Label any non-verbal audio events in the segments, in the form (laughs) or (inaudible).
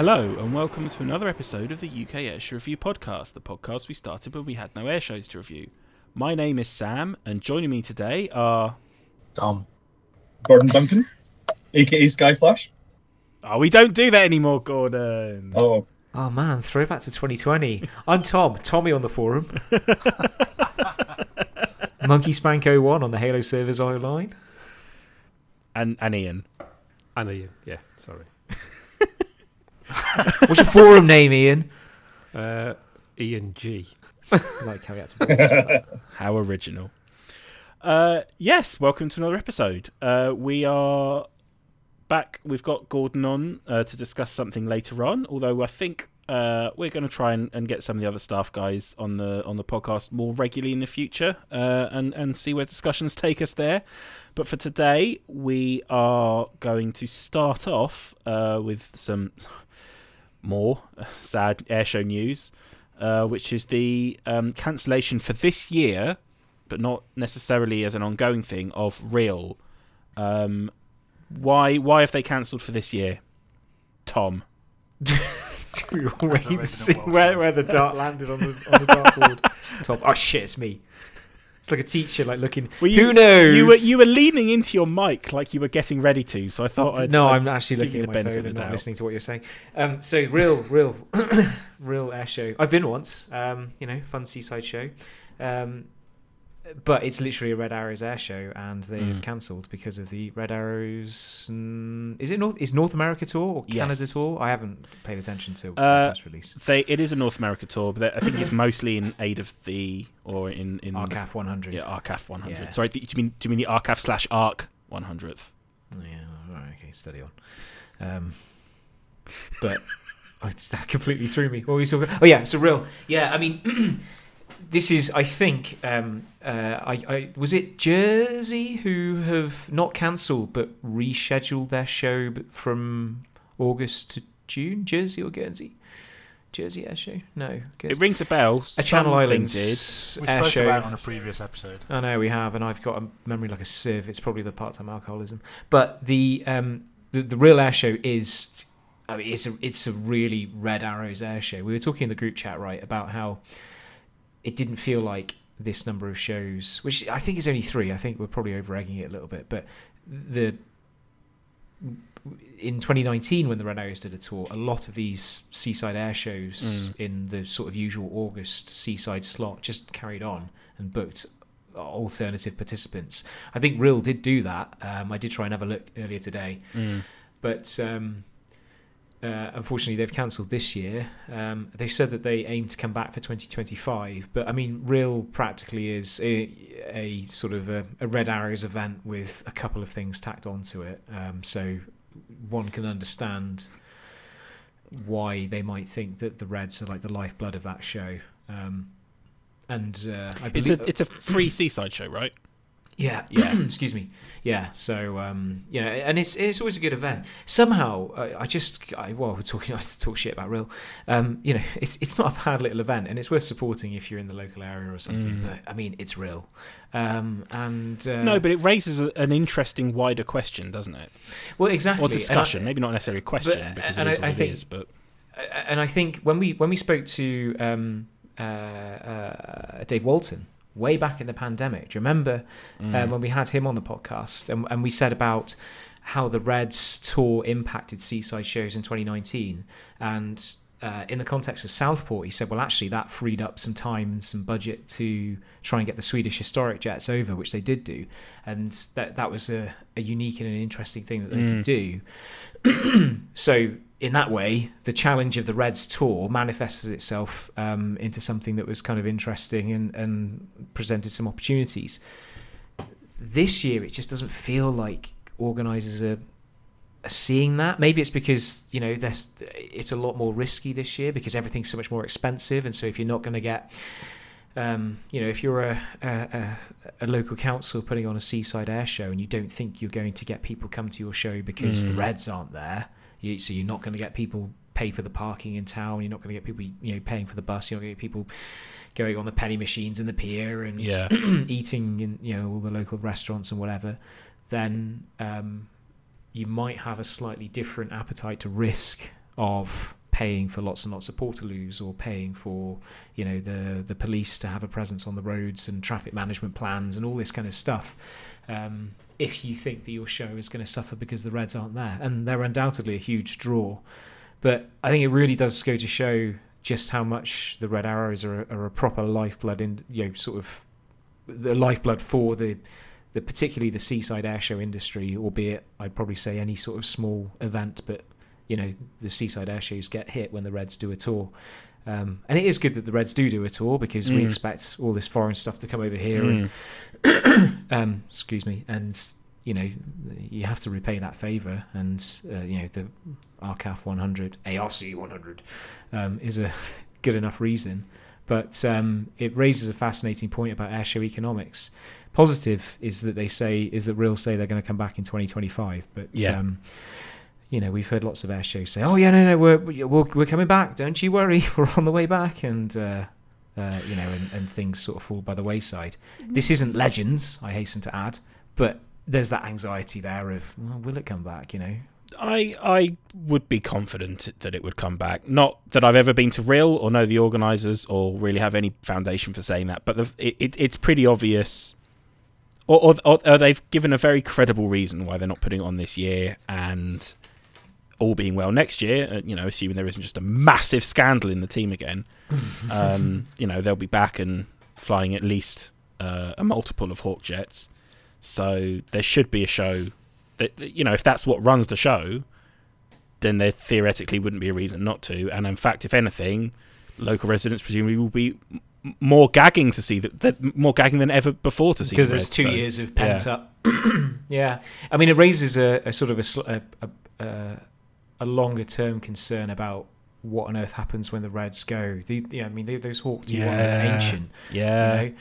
Hello, and welcome to another episode of the UK Airshow Review podcast, the podcast we started when we had no air shows to review. My name is Sam, and joining me today are. Tom. Gordon Duncan, aka Skyflash. Oh, ah, we don't do that anymore, Gordon. Oh, Oh man, throwback to 2020. I'm Tom, Tommy on the forum. (laughs) Monkey Spanko 1 on the Halo servers online. And, and Ian. I know you. Yeah, sorry. (laughs) What's your forum name, Ian? Uh, Ian G. (laughs) like how we had to. (laughs) How original. Uh, yes, welcome to another episode. Uh, we are back. We've got Gordon on uh, to discuss something later on. Although I think uh, we're going to try and, and get some of the other staff guys on the on the podcast more regularly in the future, uh, and and see where discussions take us there. But for today, we are going to start off uh, with some more (laughs) sad airshow news, uh, which is the um, cancellation for this year, but not necessarily as an ongoing thing of Rhyl. Um, why why have they cancelled for this year, Tom? (laughs) we all wait original to see where, where the dart landed on the, on the dartboard. (laughs) Tom. Oh shit, it's me. It's like a teacher like looking. Well, you, Who knows? You were you were leaning into your mic like you were getting ready to, so I thought I'd, no, I'd I'm actually looking at the my benefit phone of and not listening to what you're saying. Um, so Rhyl, Rhyl, (coughs) Rhyl air show. I've been once. Um, you know, fun seaside show. Um, but it's literally a Red Arrows air show, and they have Mm. cancelled because of the Red Arrows. Mm, is it North? Is North America tour or Canada Yes. tour? I haven't paid attention to the Uh, press release. They it is a North America tour, but I think it's (coughs) mostly in aid of the or in in RCAF 100. yeah ARCAF 100. Yeah. Sorry, do you mean do you mean the ARCAF slash ARC 100th? Yeah, right, okay, steady on. Um, but (laughs) oh, it's that completely threw me. What were we talking? Oh yeah, so Rhyl. Yeah, I mean, (clears throat) this is. I think. Um, uh, I, I was it Jersey who have not cancelled but rescheduled their show b- from August to June. Jersey or Guernsey? Jersey Air Show? No, It rings a bell. A Channel Something Islands did. We air spoke show. about it on a previous episode. I know we have, and I've got a memory like a sieve. It's probably the part-time alcoholism, but the um, the, the Rhyl air show is, I mean, it's a it's a really Red Arrows air show. We were talking in the group chat right about how it didn't feel like this number of shows, which I think is only three. I think we're probably over egging it a little bit, but the in 2019 when the Red Arrows did a tour, a lot of these seaside air shows Mm. in the sort of usual August seaside slot just carried on and booked alternative participants. I think Rhyl did do that. Um, I did try and have a look earlier today, Mm. but um, uh, unfortunately they've cancelled this year. Um, they've said that they aim to come back for 2025, but I mean, Rhyl practically is a, a sort of a, a Red Arrows event with a couple of things tacked onto it. Um, so one can understand why they might think that the Reds are like the lifeblood of that show. Um, and uh, I It's a it's a free seaside show, right? Yeah, (clears throat) Yeah. Excuse me. Yeah. So um, you know, and it's it's always a good event. Somehow, I, I just I, well, we're talking. (laughs) I talk shit about Rhyl. Um, you know, it's it's not a bad little event, and it's worth supporting if you're in the local area or something. Mm. But I mean, it's Rhyl. Um, and uh, No, but it raises an interesting wider question, doesn't it? well, exactly Or And I- discussion. Maybe not necessarily a question but- because and it is I- what it think- is, But and I think when we when we spoke to um, uh, uh, Dave Walton way back in the pandemic, do you remember mm. um, when we had him on the podcast and, and we said about how the Reds tour impacted seaside shows in 2019 and uh, in the context of Southport, he said, well, actually, that freed up some time and some budget to try and get the Swedish historic jets over, which they did do. And that, that was a, a unique and an interesting thing that they Mm. could do. (clears throat) so, in that way, the challenge of the Reds tour manifested itself um, into something that was kind of interesting and, and presented some opportunities. This year, it just doesn't feel like organisers are, are seeing that. Maybe it's because you know there's it's a lot more risky this year because everything's so much more expensive, and so if you're not going to get um, you know, if you're a, a, a, a local council putting on a seaside air show and you don't think you're going to get people come to your show because the Mm. Reds aren't there, you, so you're not going to get people pay for the parking in town. You're not going to get people, you know, paying for the bus. You're not going to get people going on the penny machines in the pier and Yeah. (clears throat) eating in you know all the local restaurants and whatever. Then um, you might have a slightly different appetite to risk of paying for lots and lots of portaloos or paying for you know the the police to have a presence on the roads and traffic management plans and all this kind of stuff um, if you think that your show is going to suffer because the Reds aren't there and they're undoubtedly a huge draw but I think it really does go to show just how much the Red Arrows are, are a proper lifeblood in you know sort of the lifeblood for the the particularly the seaside airshow industry, albeit I'd probably say any sort of small event, but you know the seaside airshows get hit when the Reds do a tour. Um, and it is good that the Reds do do a tour because we Mm. expect all this foreign stuff to come over here. Mm. And, (coughs) um, excuse me, and you know you have to repay that favour. And uh, you know the RCAF 100, ARC 100, um, is a (laughs) good enough reason. But um, it raises a fascinating point about airshow economics. Positive is that they say is that Rhyl say they're going to come back in 2025, but Yeah. um, you know we've heard lots of air shows say, "Oh yeah, no, no, we're we're, we're coming back. Don't you worry, (laughs) we're on the way back." And uh, uh, you know, and, and things sort of fall by the wayside. This isn't legends, I hasten to add, but there's that anxiety there of, well, will it come back? You know, I I would be confident that it would come back. Not that I've ever been to Rhyl or know the organisers or really have any foundation for saying that, but the, it, it, it's pretty obvious. Or, or, or, or they've given a very credible reason why they're not putting it on this year, and all being well next year, uh, you know, assuming there isn't just a massive scandal in the team again, (laughs) um, you know, they'll be back and flying at least uh, a multiple of Hawk jets. So there should be a show that you know if that's what runs the show, then there theoretically wouldn't be a reason not to. And in fact, if anything, local residents presumably will be more gagging to see that, that more gagging than ever before to see because the there's two so- years of pent up. (clears throat) yeah, I mean, it raises a, a sort of a, a, a, a, longer term concern about what on earth happens when the Reds go. The, yeah, I mean, they, those Hawk T1 Yeah. are ancient, Yeah, you know.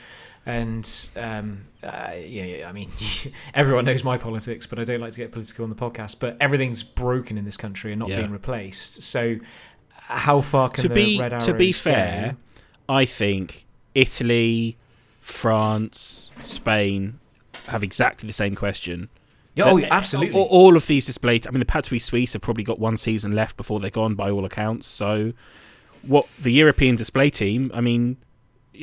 And um, uh, yeah, yeah, I mean, (laughs) everyone knows my politics, but I don't like to get political on the podcast. But everything's broken in this country and not Yeah. being replaced. So, how far can to be to be go? fair, I think Italy, France, Spain have exactly the same question. Yeah, oh, That- absolutely. All, all of these display. I mean, the Patrouille Suisse have probably got one season left before they're gone, by all accounts. So, what the European display team? I mean, (sighs)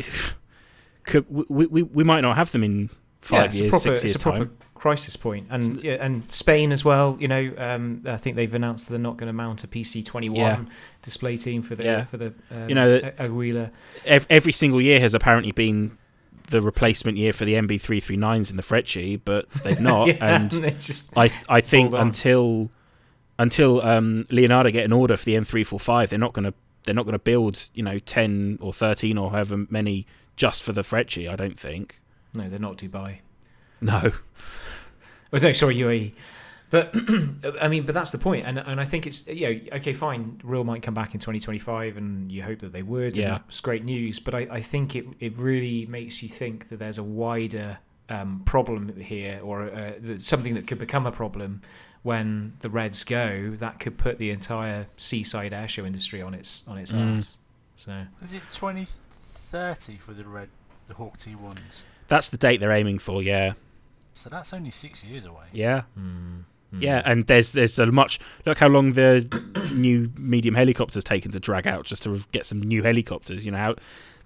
could we we, we might not have them in five it's years, a proper, six years time. crisis point. and yeah, and Spain as well. You know, um, I think they've announced they're not going to mount a PC twenty one Yeah. display team for the Yeah. for the um, You know, that- Aguila. Ev- Every single year has apparently been the replacement year for the MB three three nines in the Frecce, but they've not. (laughs) yeah, and they just I I think until until um, Leonardo get an order for the M345, they're not going to they're not going to build you know ten or thirteen or however many just for the Frecce. I don't think. no, they're not Dubai. No. Oh no, sorry, UAE. But (clears throat) I mean, but that's the point, and and I think it's you know okay, fine. Rhyl might come back in 2025, and you hope that they would. Yeah. and that's great news. But I, I think it it really makes you think that there's a wider um, problem here, or uh, something that could become a problem when the Reds go. That could put the entire seaside airshow industry on its on its Mm. ass. So Is it 2030 for the red, the Hawk T1s? That's the date they're aiming for. Yeah, So that's only six years away. yeah, mm. Yeah. And there's there's a much look how long the (coughs) new medium helicopters taken to drag out just to get some new helicopters. You know how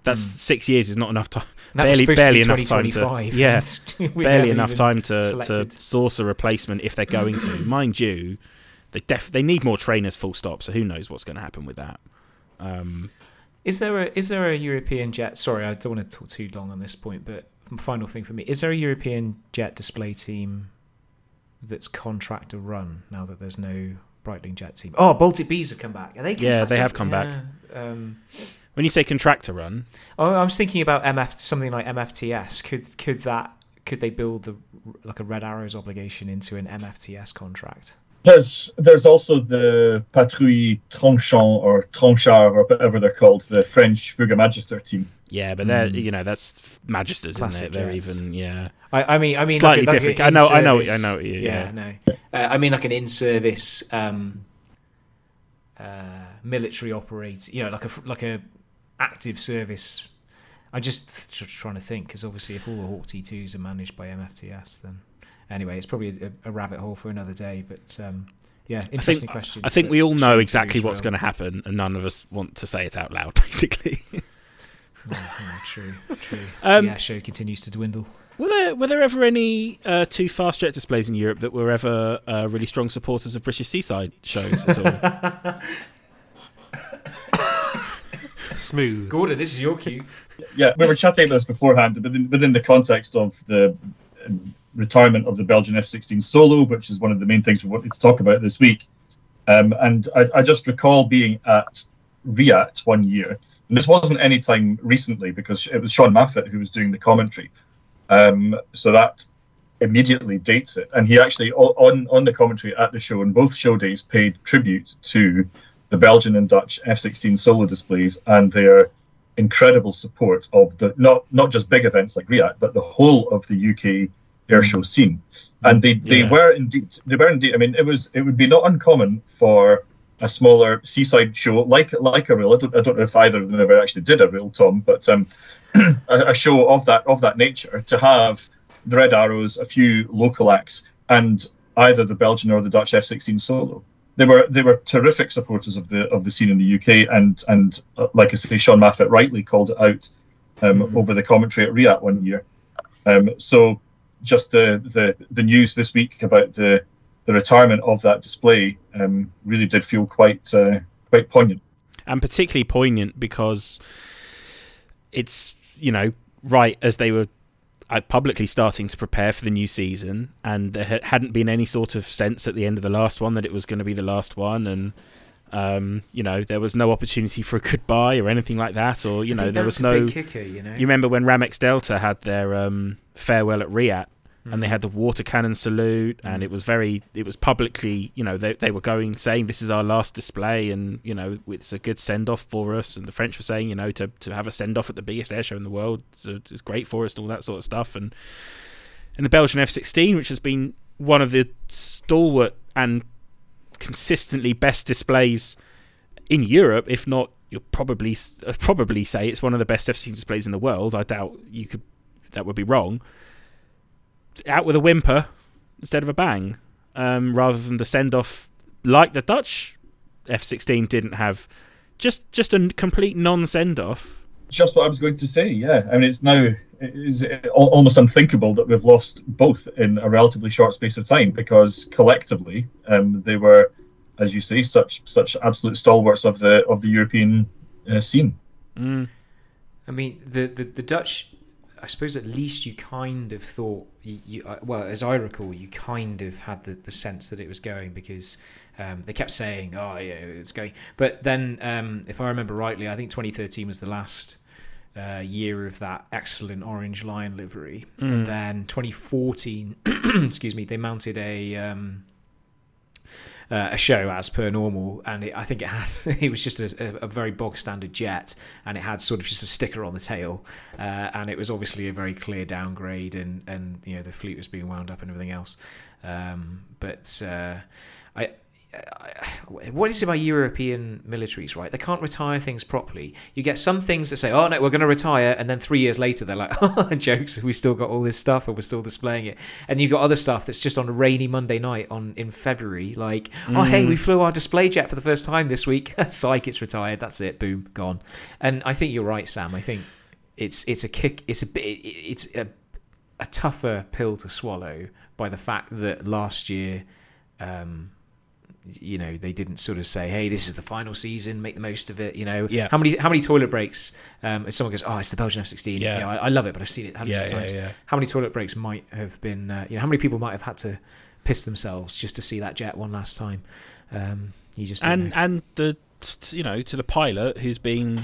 that's Mm. six years is not enough time. That barely- barely enough time to- yeah, (laughs) barely enough time to, to source a replacement if they're going to. (coughs) Mind you, they def- they need more trainers. Full stop. So who knows what's going to happen with that? Um, Is there a is there a European jet? Sorry, I don't want to talk too long on this point, but final thing for me: is there a European jet display team that's contractor run now that there's no Breitling jet team? Oh, Baltic Bees have come back. Are they? Yeah, they have come back. Um, when you say contractor run, oh, I was thinking about MF something like MFTS. Could could that could they build the like a Red Arrows obligation into an MFTS contract? There's there's also the Patrouille Tranchant or Tranchard or whatever they're called, the French Fouga Magister team. Yeah, but they're Mm. you know that's Magisters, isn't it? They're jets. even yeah. I, I mean, I mean, Slightly like a- like different. I know- I know- I know what you- yeah. no. Uh, I mean, like an in-service um, uh, military operator. You know, like a like a active service. I'm just tr- trying to think because obviously, if all the Hawk T2s are managed by MFTS, then anyway, it's probably a, a rabbit hole for another day. But um, yeah, I interesting think question. I think we all know exactly what's going to happen, and none of us want to say it out loud. (laughs) Basically, Oh, true, true. Um, yeah, show continues to dwindle. were there were there ever any uh, two fast jet displays in Europe that were ever uh, really strong supporters of British seaside shows at all? (laughs) Smooth. Gordon, this is your cue. Yeah, we were chatting about this beforehand, but within, within the context of the um, retirement of the Belgian F-16 Solo, which is one of the main things we wanted to talk about this week. Um, and I, I just recall being at Riat one year, and this wasn't any time recently because it was Sean Maffett who was doing the commentary. Um, so that immediately dates it, and he actually on on the commentary at the show on both show days paid tribute to the Belgian and Dutch F-16 Solo displays and their incredible support of the not not just big events like RIAT, but the whole of the UK airshow scene. And they, they Yeah. were indeed they were indeed. I mean, it was it would be not uncommon for a smaller seaside show like like a Rhyl. I don't, I don't know if either of them ever actually did a Rhyl Tom, but um, (clears throat) a, a show of that of that nature to have the Red Arrows, a few local acts, and either the Belgian or the Dutch F-16 solo. They were they were terrific supporters of the of the scene in the UK, and and uh, like I say, Sean Maffett rightly called it out um, Mhm. over the commentary at Riat one year. Um, so just the, the the news this week about the the retirement of that display um, really did feel quite uh, quite poignant. and particularly poignant because it's you know right as they were uh, publicly starting to prepare for the new season, and there hadn't been any sort of sense at the end of the last one that it was going to be the last one, and um, you know there was no opportunity for a goodbye or anything like that, or you I know think there that's was a no. big kicker, you know. You remember when Ramex Delta had their um, farewell at Riat, and they had the water cannon salute and Mm. it was very it was publicly you know they, they were going saying this is our last display and you know it's a good send off for us. And the french were saying you know to, to have a send off at the biggest air show in the world so it's great for us and all that sort of stuff. And and the belgian f-16 which has been one of the stalwart and consistently best displays in europe if not you'll probably uh, probably say it's one of the best f-16 displays in the world i doubt you could that would be wrong out with a whimper instead of a bang, um, rather than the send off like the Dutch F16 didn't have. Just just a n- complete non send off. Just what I was going to say. Yeah, I mean it's now it is almost unthinkable that we've lost both in a relatively short space of time because collectively um, they were, as you say, such such absolute stalwarts of the of the European uh, scene. Mm. I mean, the, the, the Dutch, I suppose at least you kind of thought, you, you, uh, well, as I recall, you kind of had the, the sense that it was going because um, they kept saying, oh, yeah, it's going. But then, um, if I remember rightly, I think 2013 was the last uh, year of that excellent orange lion livery. And then 2014, (clears throat) excuse me, they mounted a. Um, uh, a show as per normal, and it, I think it had (laughs) it was just a, a, a very bog standard jet, and it had sort of just a sticker on the tail, uh, and it was obviously a very clear downgrade, and and you know the fleet was being wound up and everything else, um, but uh, I. What is it about European militaries, right? They can't retire things properly. You get some things that say, "Oh no, we're going to retire," and then three years later, they're like, (laughs) "Oh, jokes! We still got all this stuff, and we're still displaying it." And you've got other stuff that's just on a rainy Monday night on in February, like, "Oh hey, we flew our display jet for the first time this week." (laughs) Psych, it's retired. That's it. Boom, gone. And I think you're right, Sam. I think it's it's a kick. It's a bit. It's a a tougher pill to swallow by the fact that last year. Um, you know they didn't sort of say hey this is the final season make the most of it you know Yeah. how many how many toilet breaks um if someone goes oh it's the belgian f-16 Yeah. you know, I, I love it but i've seen it hundreds Yeah, of times yeah. how many toilet breaks might have been uh, you know how many people might have had to piss themselves just to see that jet one last time um you just And know. and the you know to the pilot who's been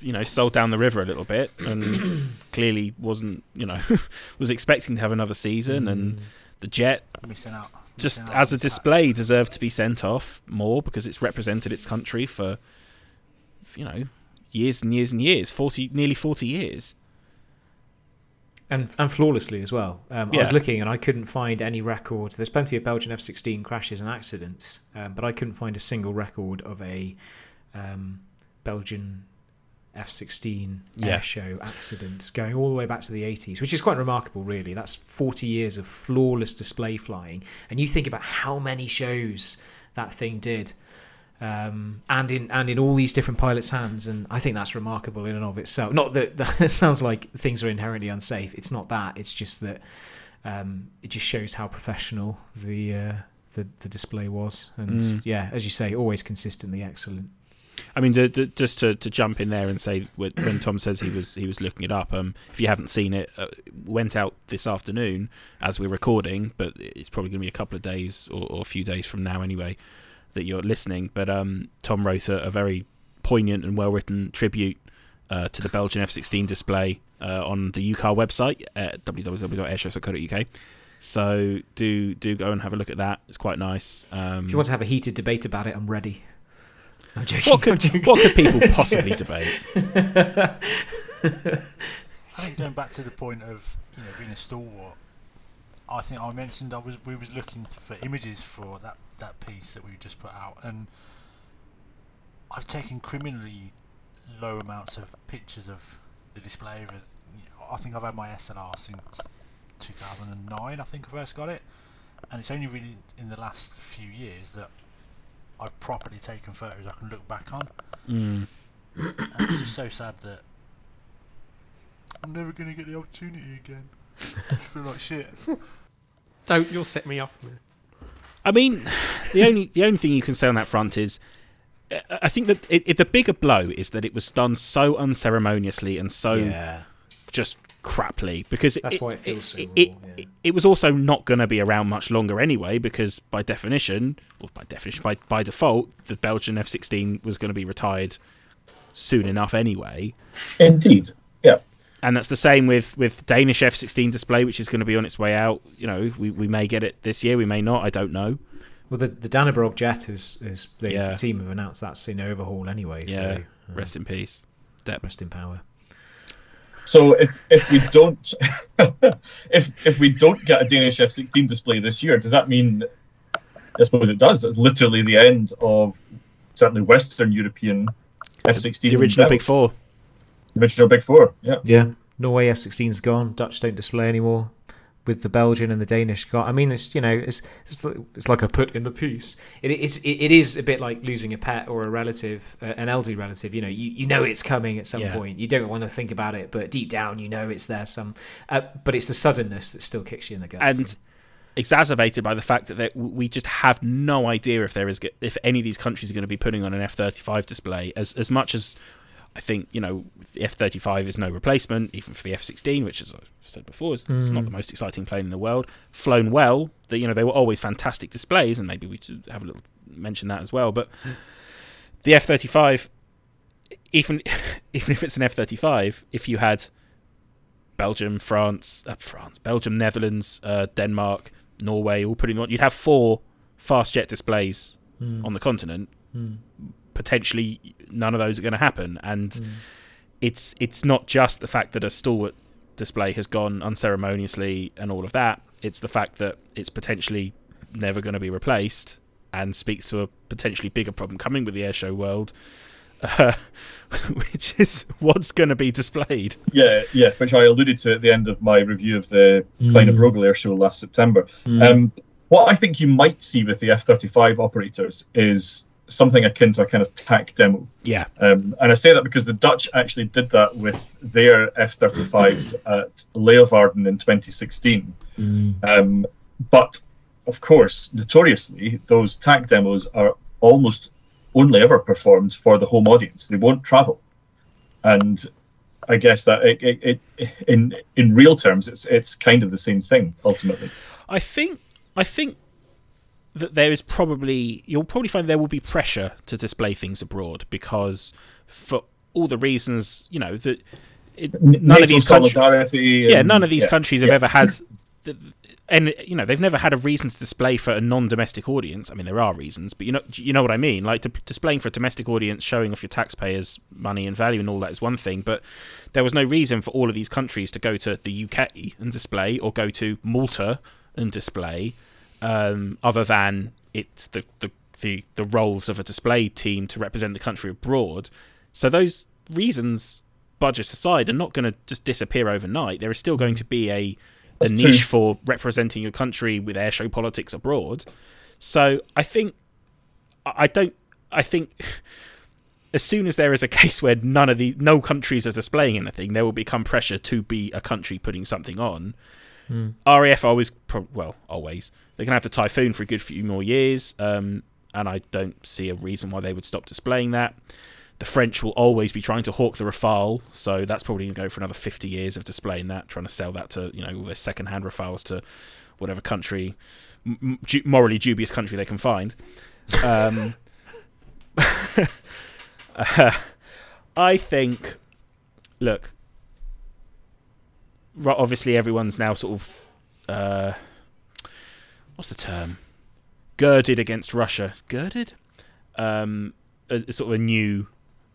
you know sold down the river a little bit and (coughs) clearly wasn't you know (laughs) was expecting to have another season and the jet Missing out. Just as a display deserved to be sent off more because it's represented its country for you know years and years and years 40 nearly 40 years and and flawlessly as well. Um, I was looking and I couldn't find any record. There's plenty of Belgian F-16 crashes and accidents, um, but I couldn't find a single record of a um, Belgian F-16 Yeah. air show accident, going all the way back to the 80s, which is quite remarkable, really. That's 40 years of flawless display flying, and you think about how many shows that thing did, um, and in and in all these different pilots' hands, and I think that's remarkable in and of itself. Not that (laughs) that sounds like things are inherently unsafe. It's not that. It's just that um, it just shows how professional the uh, the, the display was, and Mm. yeah, as you say, always consistently excellent. I mean, the, the, just to, to jump in there and say when, Tom says he was he was looking it up. Um, if you haven't seen it, uh, went out this afternoon as we're recording, but it's probably going to be a couple of days or, or a few days from now anyway that you're listening. But um, Tom wrote a, a very poignant and well written tribute uh, to the Belgian F16 display uh, on the UKAR website at www.airshows.co.uk. So do do go and have a look at that. It's quite nice. Um, If you want to have a heated debate about it, I'm ready. I'm joking. what I'm could joking. what could people (laughs) possibly debate? I think going back to the point of you know being a stalwart, I think I mentioned I was we was looking for images for that that piece that we just put out, and I've taken criminally low amounts of pictures of the display. Of, you know, I think I've had my SLR since 2009. I think I first got it, and it's only really in the last few years that I've properly taken photos I can look back on. Mm. And it's just so sad that I'm never going to get the opportunity again. I just feel like shit. (laughs) Don't you'll set me off. Man. I mean, the only the only thing you can say on that front is, uh, I think that it, it, the bigger blow is that it was done so unceremoniously and so yeah, just craply because That's why it feels so it, raw, yeah. it, it was also not going to be around much longer anyway because by definition, or by definition, by by default, the Belgian F16 was going to be retired soon enough anyway. Indeed. Yeah. and that's the same with with Danish F16 display, which is going to be on its way out. You know, we, we may get it this year, we may not. I don't know. well, the the Dannebrog jet is is the, Yeah. the team have announced that's in overhaul anyway. Yeah, so uh, Rest in peace. Dep. rest in power. So if if we don't (laughs) if if we don't get a Danish F16 display this year, does that mean? I suppose it does. It's literally the end of certainly Western European F16. The original Big. Four. The original Big Four. Yeah. Yeah, Norway F16's gone. Dutch don't display anymore. With the Belgian and the Danish got, I mean, it's you know, it's it's like, it's like a put in the piece. It is it, it is a bit like losing a pet or a relative, uh, an elderly relative. You know, you, you know it's coming at some Yeah. point. You don't want to think about it, but deep down, you know it's there. Some, uh, but it's the suddenness that still kicks you in the guts. and exacerbated by the fact that we just have no idea if there is if any of these countries are going to be putting on an F35 display as as much as I think you know the F35 is no replacement even for the F16 which as I've said before is, is not the most exciting plane in the world flown well that you know they were always fantastic displays and maybe we should have a little mention that as well but the F35 even (laughs) even if it's an F35 if you had Belgium, France, uh, France, Belgium, Netherlands, uh, Denmark, Norway, all putting on. You'd have four fast jet displays Mm. on the continent. Mm. Potentially, none of those are going to happen, and Mm. it's it's not just the fact that a stalwart display has gone unceremoniously and all of that. It's the fact that it's potentially never going to be replaced, and speaks to a potentially bigger problem coming with the airshow world, uh, (laughs) which is what's going to be displayed. Yeah, yeah, which I alluded to at the end of my review of the Kleine Mm. Brogel Air Show last September. Mm. Um, what I think you might see with the F-35 operators is something akin to a kind of TAC demo. Yeah, Um, and I say that because the Dutch actually did that with their F-35s (clears throat) at Leeuwarden in 2016. Mm. Um, but of course, notoriously, those TAC demos are almost only ever performed for the home audience. They won't travel, and I guess that it, it, it in in real terms, it's it's kind of the same thing ultimately. I think I think that there is probably you'll probably find there will be pressure to display things abroad because for all the reasons you know that it, none of these countries yeah none of these yeah, countries have yeah. ever had the, and you know they've never had a reason to display for a non-domestic audience i mean there are reasons but you know you know what i mean like to, displaying for a domestic audience showing off your taxpayers money and value and all that is one thing but there was no reason for all of these countries to go to the uk and display or go to malta and display um, other than it's the, the the the roles of a display team to represent the country abroad so those reasons, budget aside, are not going to just disappear overnight. There is still going to be a a That's niche true. for representing your country with airshow politics abroad. So I think I I don't. I think (laughs) as soon as there is a case where none of the no countries are displaying anything, there will become pressure to be a country putting something on. RAF always, well, always they can have the Typhoon for a good few more years, um, and I don't see a reason why they would stop displaying that. The French will always be trying to hawk the Rafale, so that's probably going to go for another 50 years of displaying that, trying to sell that to you know all their second-hand Rafales to whatever country, m- morally dubious country they can find. Um, (laughs) I think, look, obviously everyone's now sort of, uh, what's the term? Girded against Russia. Girded? Um, a, a sort of a new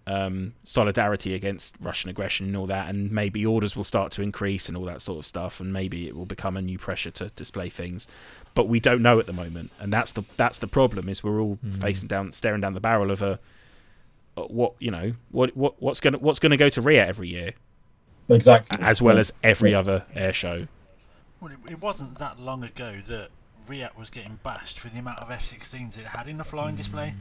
um, solidarity against Russian aggression and all that, and maybe orders will start to increase and all that sort of stuff, and maybe it will become a new pressure to display things. But we don't know at the moment, and that's the that's the problem. Is we're all facing down, staring down the barrel of a uh, what you know what what what's gonna what's gonna go to RIA every year, Exactly. as well as every Yeah. other air show. Well, it, it wasn't that long ago that Riat was getting bashed for the amount of F-16s it had in the flying display.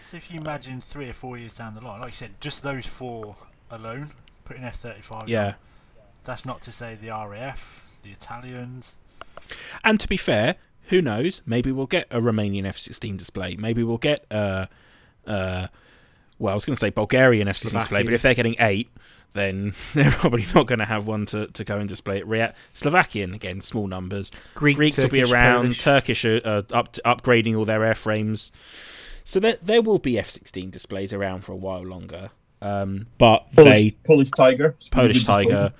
So if you imagine three or four years down the line, like you said, just those four alone, putting F-35s Yeah. on, that's not to say the RAF, the Italians. And to be fair, who knows? Maybe we'll get a Romanian F-16 display. Maybe we'll get uh, uh, well, I was going to say Bulgarian F-16 display, but if they're getting eight, then (laughs) they're probably not going to have one to, to go and display it. Riyadh. Slovakian again, small numbers. Greek, Greeks will be around. Polish. Turkish are uh, up upgrading all their airframes, so there there will be F-16 displays around for a while longer. Um, but Polish, they Polish Tiger. Polish. Tiger.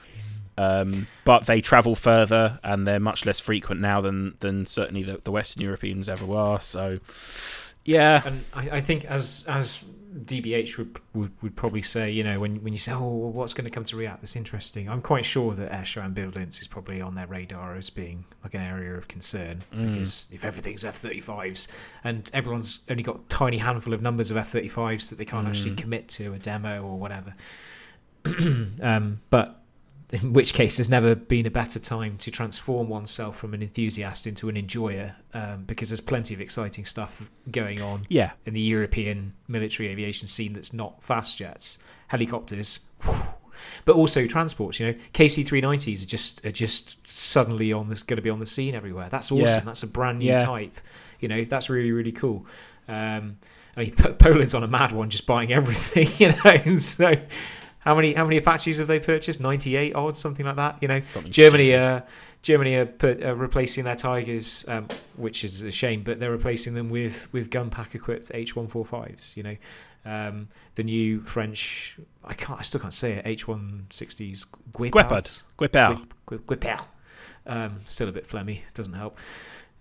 Um, but they travel further and they're much less frequent now than than certainly the, the Western Europeans ever were. So, yeah, And I, I think as as DBH would, would would probably say, you know, when when you say, oh, well, what's going to come to RIAT that's interesting, I'm quite sure that airshow ambivalence is probably on their radar as being like an area of concern because if everything's F-35s and everyone's only got a tiny handful of numbers of F-35s that they can't actually commit to a demo or whatever, (clears throat) um, but in which case there's never been a better time to transform oneself from an enthusiast into an enjoyer um, because there's plenty of exciting stuff going on yeah, in the European military aviation scene that's not fast jets, helicopters, whew, but also transports. You know, KC-390s are just are just suddenly on this going to be on the scene everywhere. That's awesome. Yeah. That's a brand new Yeah. type. You know, that's really really cool. Um, I mean, Po- Poland's on a mad one, just buying everything. (laughs) You know, (laughs) so how many how many Apaches have they purchased? Ninety eight odd, something like that. You know, Something Germany, uh, Germany are put, uh, replacing their Tigers, um, which is a shame, but they're replacing them with with gun pack equipped H one four fives. You know, um, the new French, I can't, I still can't say it. H one sixties Guepards, Guepard. Guepard. Um, still a bit phlegmy, it doesn't help,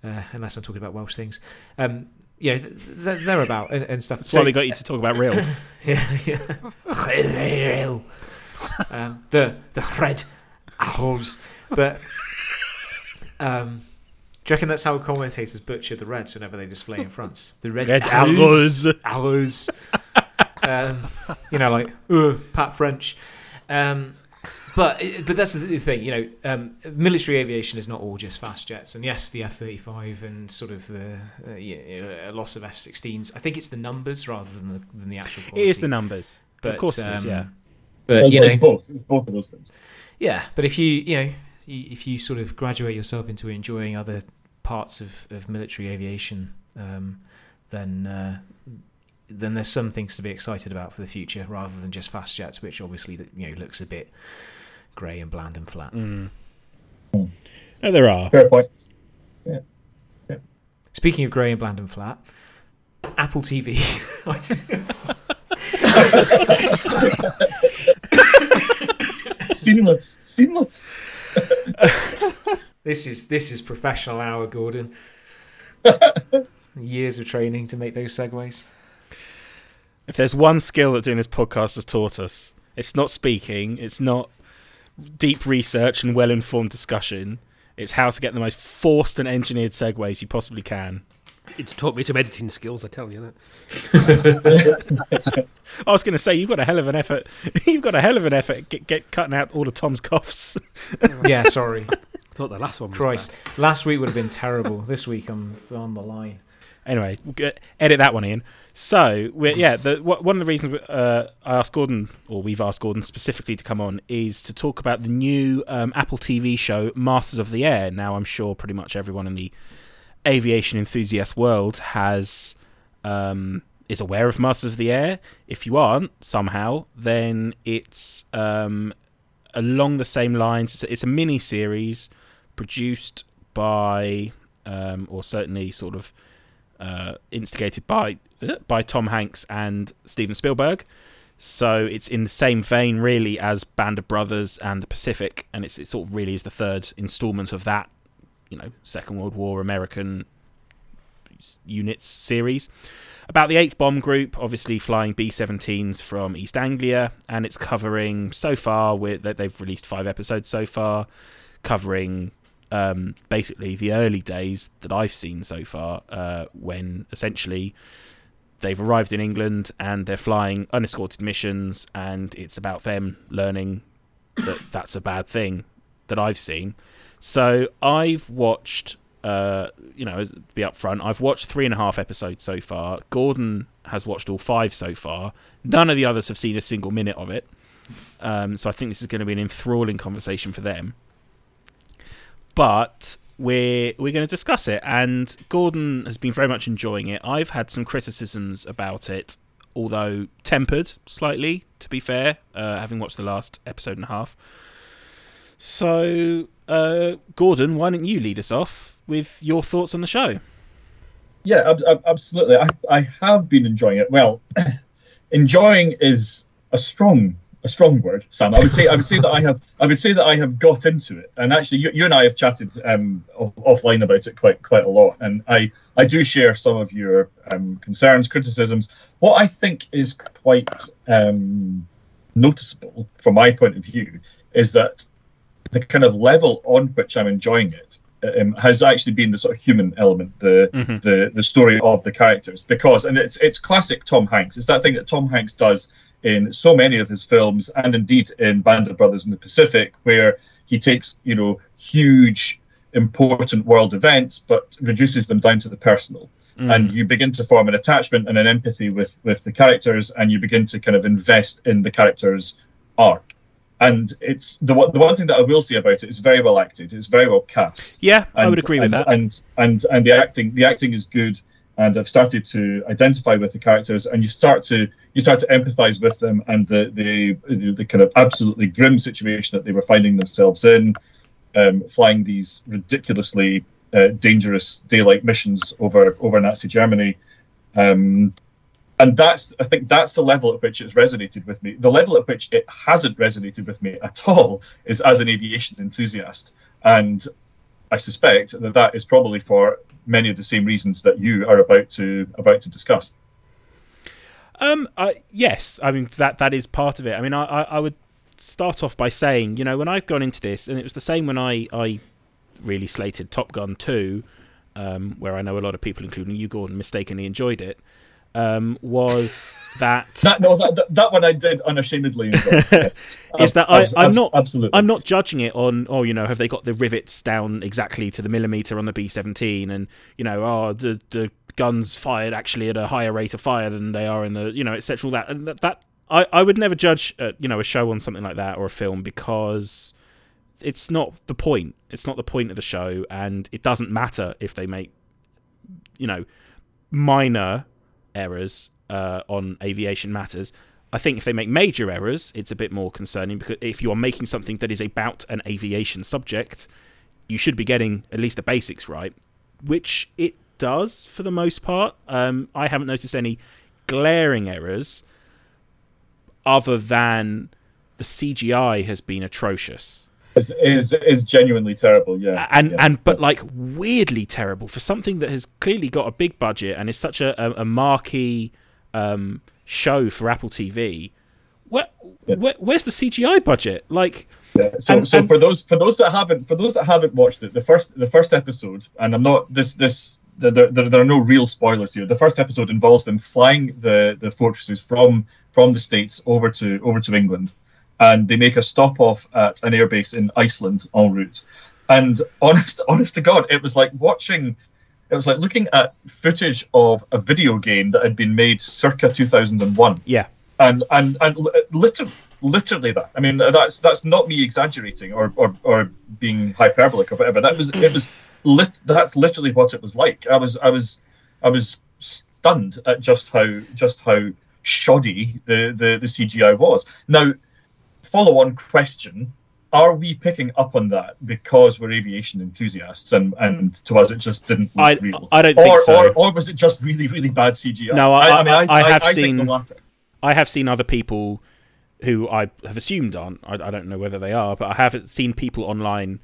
uh, unless I'm talking about Welsh things. Um, yeah, th- th- they're about and, and stuff. That's why we got you to talk about Rhyl. (laughs) Yeah, yeah. um, the the red arrows, but um, do you reckon that's how commentators butcher the Reds whenever they display in France? The red, Red arrows. arrows. (laughs) um, you know, like uh, Pat French. Um, but but that's the thing, you know, um, military aviation is not all just fast jets, and yes, the F thirty five and sort of the uh, yeah, a loss of F sixteens. I think it's the numbers rather than the than the actual. It Quality. is the numbers. But, of course it is, um, yeah. But Well, you know, both. Both of those things. yeah. But if you you know if you sort of graduate yourself into enjoying other parts of, of military aviation, um, then uh, then there's some things to be excited about for the future rather than just fast jets, which obviously you know looks a bit grey and bland and flat. Mm. No, there are. Fair point. Speaking of grey and bland and flat, Apple TV. Seamless. Seamless. this is this is professional hour, Gordon. Years of training to make those segues. If there's one skill that doing this podcast has taught us, it's not speaking, it's not deep research and well informed discussion. It's how to get the most forced and engineered segues you possibly can. It's taught me some editing skills, I tell you that. (laughs) I was going to say you've got a hell of an effort. (laughs) You've got a hell of an effort get, get cutting out all of Tom's coughs. (laughs) yeah, sorry. I thought the last one was Christ. bad. Last week would have been terrible. This week I'm on the line. Anyway, edit that one in. So, yeah, the, one of the reasons uh, I asked Gordon, or we've asked Gordon specifically to come on, is to talk about the new um, Apple TV show, Masters of the Air. Now, I'm sure pretty much everyone in the aviation enthusiast world has um, is aware of Masters of the Air. If you aren't somehow, then it's um, along the same lines. It's a, it's a mini series produced by, um, or certainly sort of uh, instigated by uh, by Tom Hanks and Steven Spielberg. So it's in the same vein, really, as Band of Brothers and the Pacific, and it's it sort of really is the third installment of that, you know, Second World War American units series. About the Eighth Bomb Group, obviously flying B-17s from East Anglia, and it's covering so far with they've released five episodes so far, covering um, basically the early days that I've seen so far, uh, when essentially they've arrived in England and they're flying unescorted missions, and it's about them learning that (coughs) that's a bad thing that I've seen. So I've watched, uh, you know, to be upfront, I've watched three and a half episodes so far. Gordon has watched all five so far. None of the others have seen a single minute of it. Um, so I think this is going to be an enthralling conversation for them. But we're we're going to discuss it, and Gordon has been very much enjoying it. I've had some criticisms about it, although tempered slightly. To be fair, uh, having watched the last episode and a half. So, uh, Gordon, why don't you lead us off with your thoughts on the show? Yeah, ab- ab- absolutely. I, I have been enjoying it. Well, (clears throat) enjoying is a strong a strong word, Sam. I would say I would say that I have I would say that I have got into it, and actually you, you and I have chatted um, off, offline about it quite quite a lot, and I I do share some of your um, concerns, criticisms. What I think is quite um, noticeable from my point of view is that the kind of level on which I'm enjoying it um, has actually been the sort of human element, the Mhm. the the story of the characters, because and it's it's classic Tom Hanks. It's that thing that Tom Hanks does in so many of his films, and indeed in Band of Brothers in the Pacific, where he takes you know huge, important world events, but reduces them down to the personal. Mm. and you begin to form an attachment and an empathy with with the characters and you begin to kind of invest in the characters arc. And it's the one the one thing that I will say about it is very well acted. It's very well cast. Yeah, I would agree with and, that. and and and the acting the acting is good and I've started to identify with the characters and you start to you start to empathize with them and the the the kind of absolutely grim situation that they were finding themselves in um, flying these ridiculously uh, dangerous daylight missions over over Nazi Germany. Um, and that's I think that's the level at which it's resonated with me. The level at which it hasn't resonated with me at all is as an aviation enthusiast, and I suspect that that is probably for many of the same reasons that you are about to about to discuss. Um, uh, yes, I mean that that is part of it. I mean, I, I, I would start off by saying, you know, when I've gone into this, and it was the same when I I really slated Top Gun two, um, where I know a lot of people, including you, Gordon, mistakenly enjoyed it. Um, was that (laughs) That no, that, that, that one I did unashamedly. Yes. (laughs) Is that Abs- I- I'm not- absolutely. I'm not judging it on, oh, you know, have they got the rivets down exactly to the millimeter on the B17, and you know, oh, the the guns fired actually at a higher rate of fire than they are in the, you know, etc. All that, and that, that I I would never judge, uh, you know, a show on something like that or a film because it's not the point. It's not the point of the show, and it doesn't matter if they make, you know, minor errors uh, on aviation matters. I think if they make major errors, it's a bit more concerning because if you are making something that is about an aviation subject, you should be getting at least the basics right, which it does for the most part. Um, I haven't noticed any glaring errors other than the CGI has been atrocious is, is is genuinely terrible. Yeah, and yeah. and but like weirdly terrible for something that has clearly got a big budget and is such a a, marquee um, show for Apple TV. Where, Yeah. where where's the CGI budget? Like, Yeah, so, And- so and- for those for those that haven't for those that haven't watched it, the first the first episode, and I'm not this this there, there, there are no real spoilers here. The first episode involves them flying the, the fortresses from from the states over to over to England, and they make a stop off at an airbase in Iceland en route. And honest, (laughs) honest to God, it was like watching. It was like looking at footage of a video game that had been made circa 2001. Yeah, and and and literally, literally that. I mean, that's that's not me exaggerating or or, or being hyperbolic or whatever. That was it was lit. That's literally what it was like. I was I was I was stunned at just how just how shoddy the the, the CGI was. Now, follow on question: Are we picking up on that because we're aviation enthusiasts and hmm. and to us it just didn't look I real? I don't or, think so. or or was it just really really bad CGI? No, I- mean, I- I have think seen- the. I have seen other people who I have assumed aren't. I, I don't know whether they are, but I have seen people online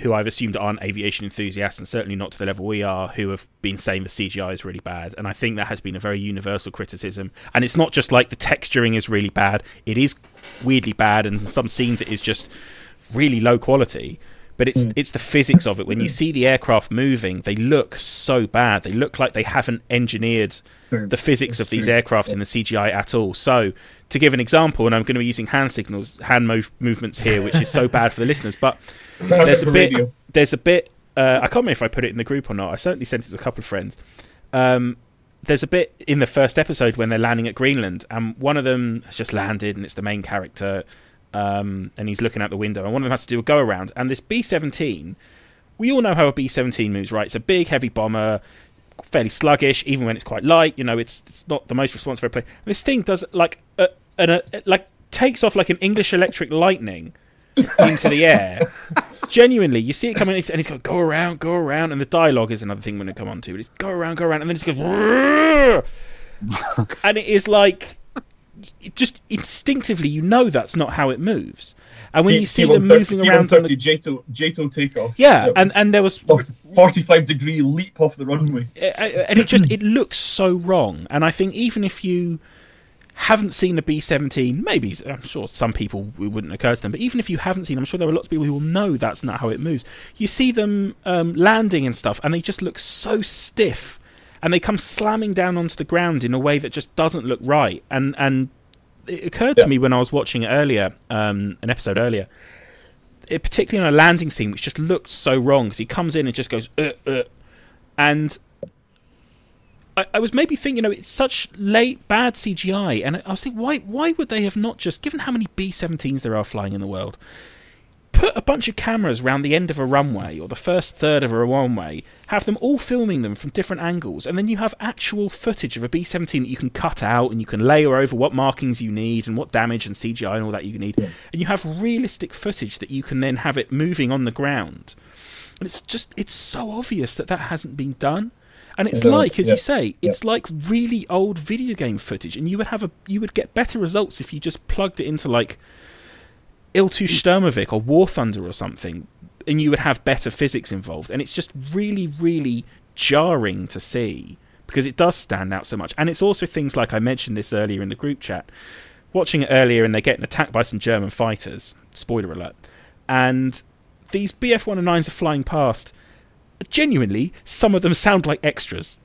who I've assumed aren't aviation enthusiasts, and certainly not to the level we are, who have been saying the CGI is really bad. And I think that has been a very universal criticism. And it's not just like the texturing is really bad; it is weirdly bad, and in some scenes it is just really low quality. But it's mm. it's the physics of it. When you see the aircraft moving, they look so bad. They look like they haven't engineered the physics of these true. aircraft in the CGI at all. So, to give an example, and I'm going to be using hand signals, hand move, movements here, which is so (laughs) bad for the listeners, but there's a bit, there's a bit. Uh, I can't remember if I put it in the group or not. I certainly sent it to a couple of friends. Um, there's a bit in the first episode when they're landing at Greenland, and one of them has just landed, and it's the main character, um, and he's looking out the window, and one of them has to do a go around, and this B-17. We all know how a B-17 moves, right? It's a big, heavy bomber, fairly sluggish, even when it's quite light. You know, it's it's not the most responsive airplane. This thing does like a, an, a like takes off like an English electric lightning (laughs) into the air. Genuinely, you see it coming, and he's going, go around, go around, and the dialogue is another thing when it come on to it. It's go around, go around, and then it just goes, (laughs) and it is like, just instinctively, you know that's not how it moves. And when C- you see C-130 them moving around on the, JATO, JATO takeoff. yeah, and and there was 40 45 degree leap off the runway. and it just it looks so wrong and i think even if you haven't seen a b-17 maybe i'm sure some people it wouldn't occur to them but even if you haven't seen i'm sure there are lots of people who will know that's not how it moves you see them um, landing and stuff and they just look so stiff and they come slamming down onto the ground in a way that just doesn't look right. And and it occurred to me when i was watching it earlier um, an episode earlier it, particularly on a landing scene which just looked so wrong because he comes in and just goes uh, uh, and I, I was maybe thinking, you know, it's such late bad CGI, and I was thinking, why why would they have not just given how many B-17s there are flying in the world, put a bunch of cameras around the end of a runway or the first third of a runway, have them all filming them from different angles, and then you have actual footage of a B-17 that you can cut out and you can layer over what markings you need and what damage and CGI and all that you need, and you have realistic footage that you can then have it moving on the ground. And it's just it's so obvious that that hasn't been done. And it's Yeah, like, as yeah, you say, it's like really old video game footage, and you would have a you would get better results if you just plugged it into like Il-2 Sturmovik or War Thunder or something, and you would have better physics involved. And it's just really, really jarring to see because it does stand out so much. And it's also things like I mentioned this earlier in the group chat. Watching it earlier, and they're getting attacked by some German fighters. Spoiler alert! And these BF 109s are flying past. Genuinely, some of them sound like extras.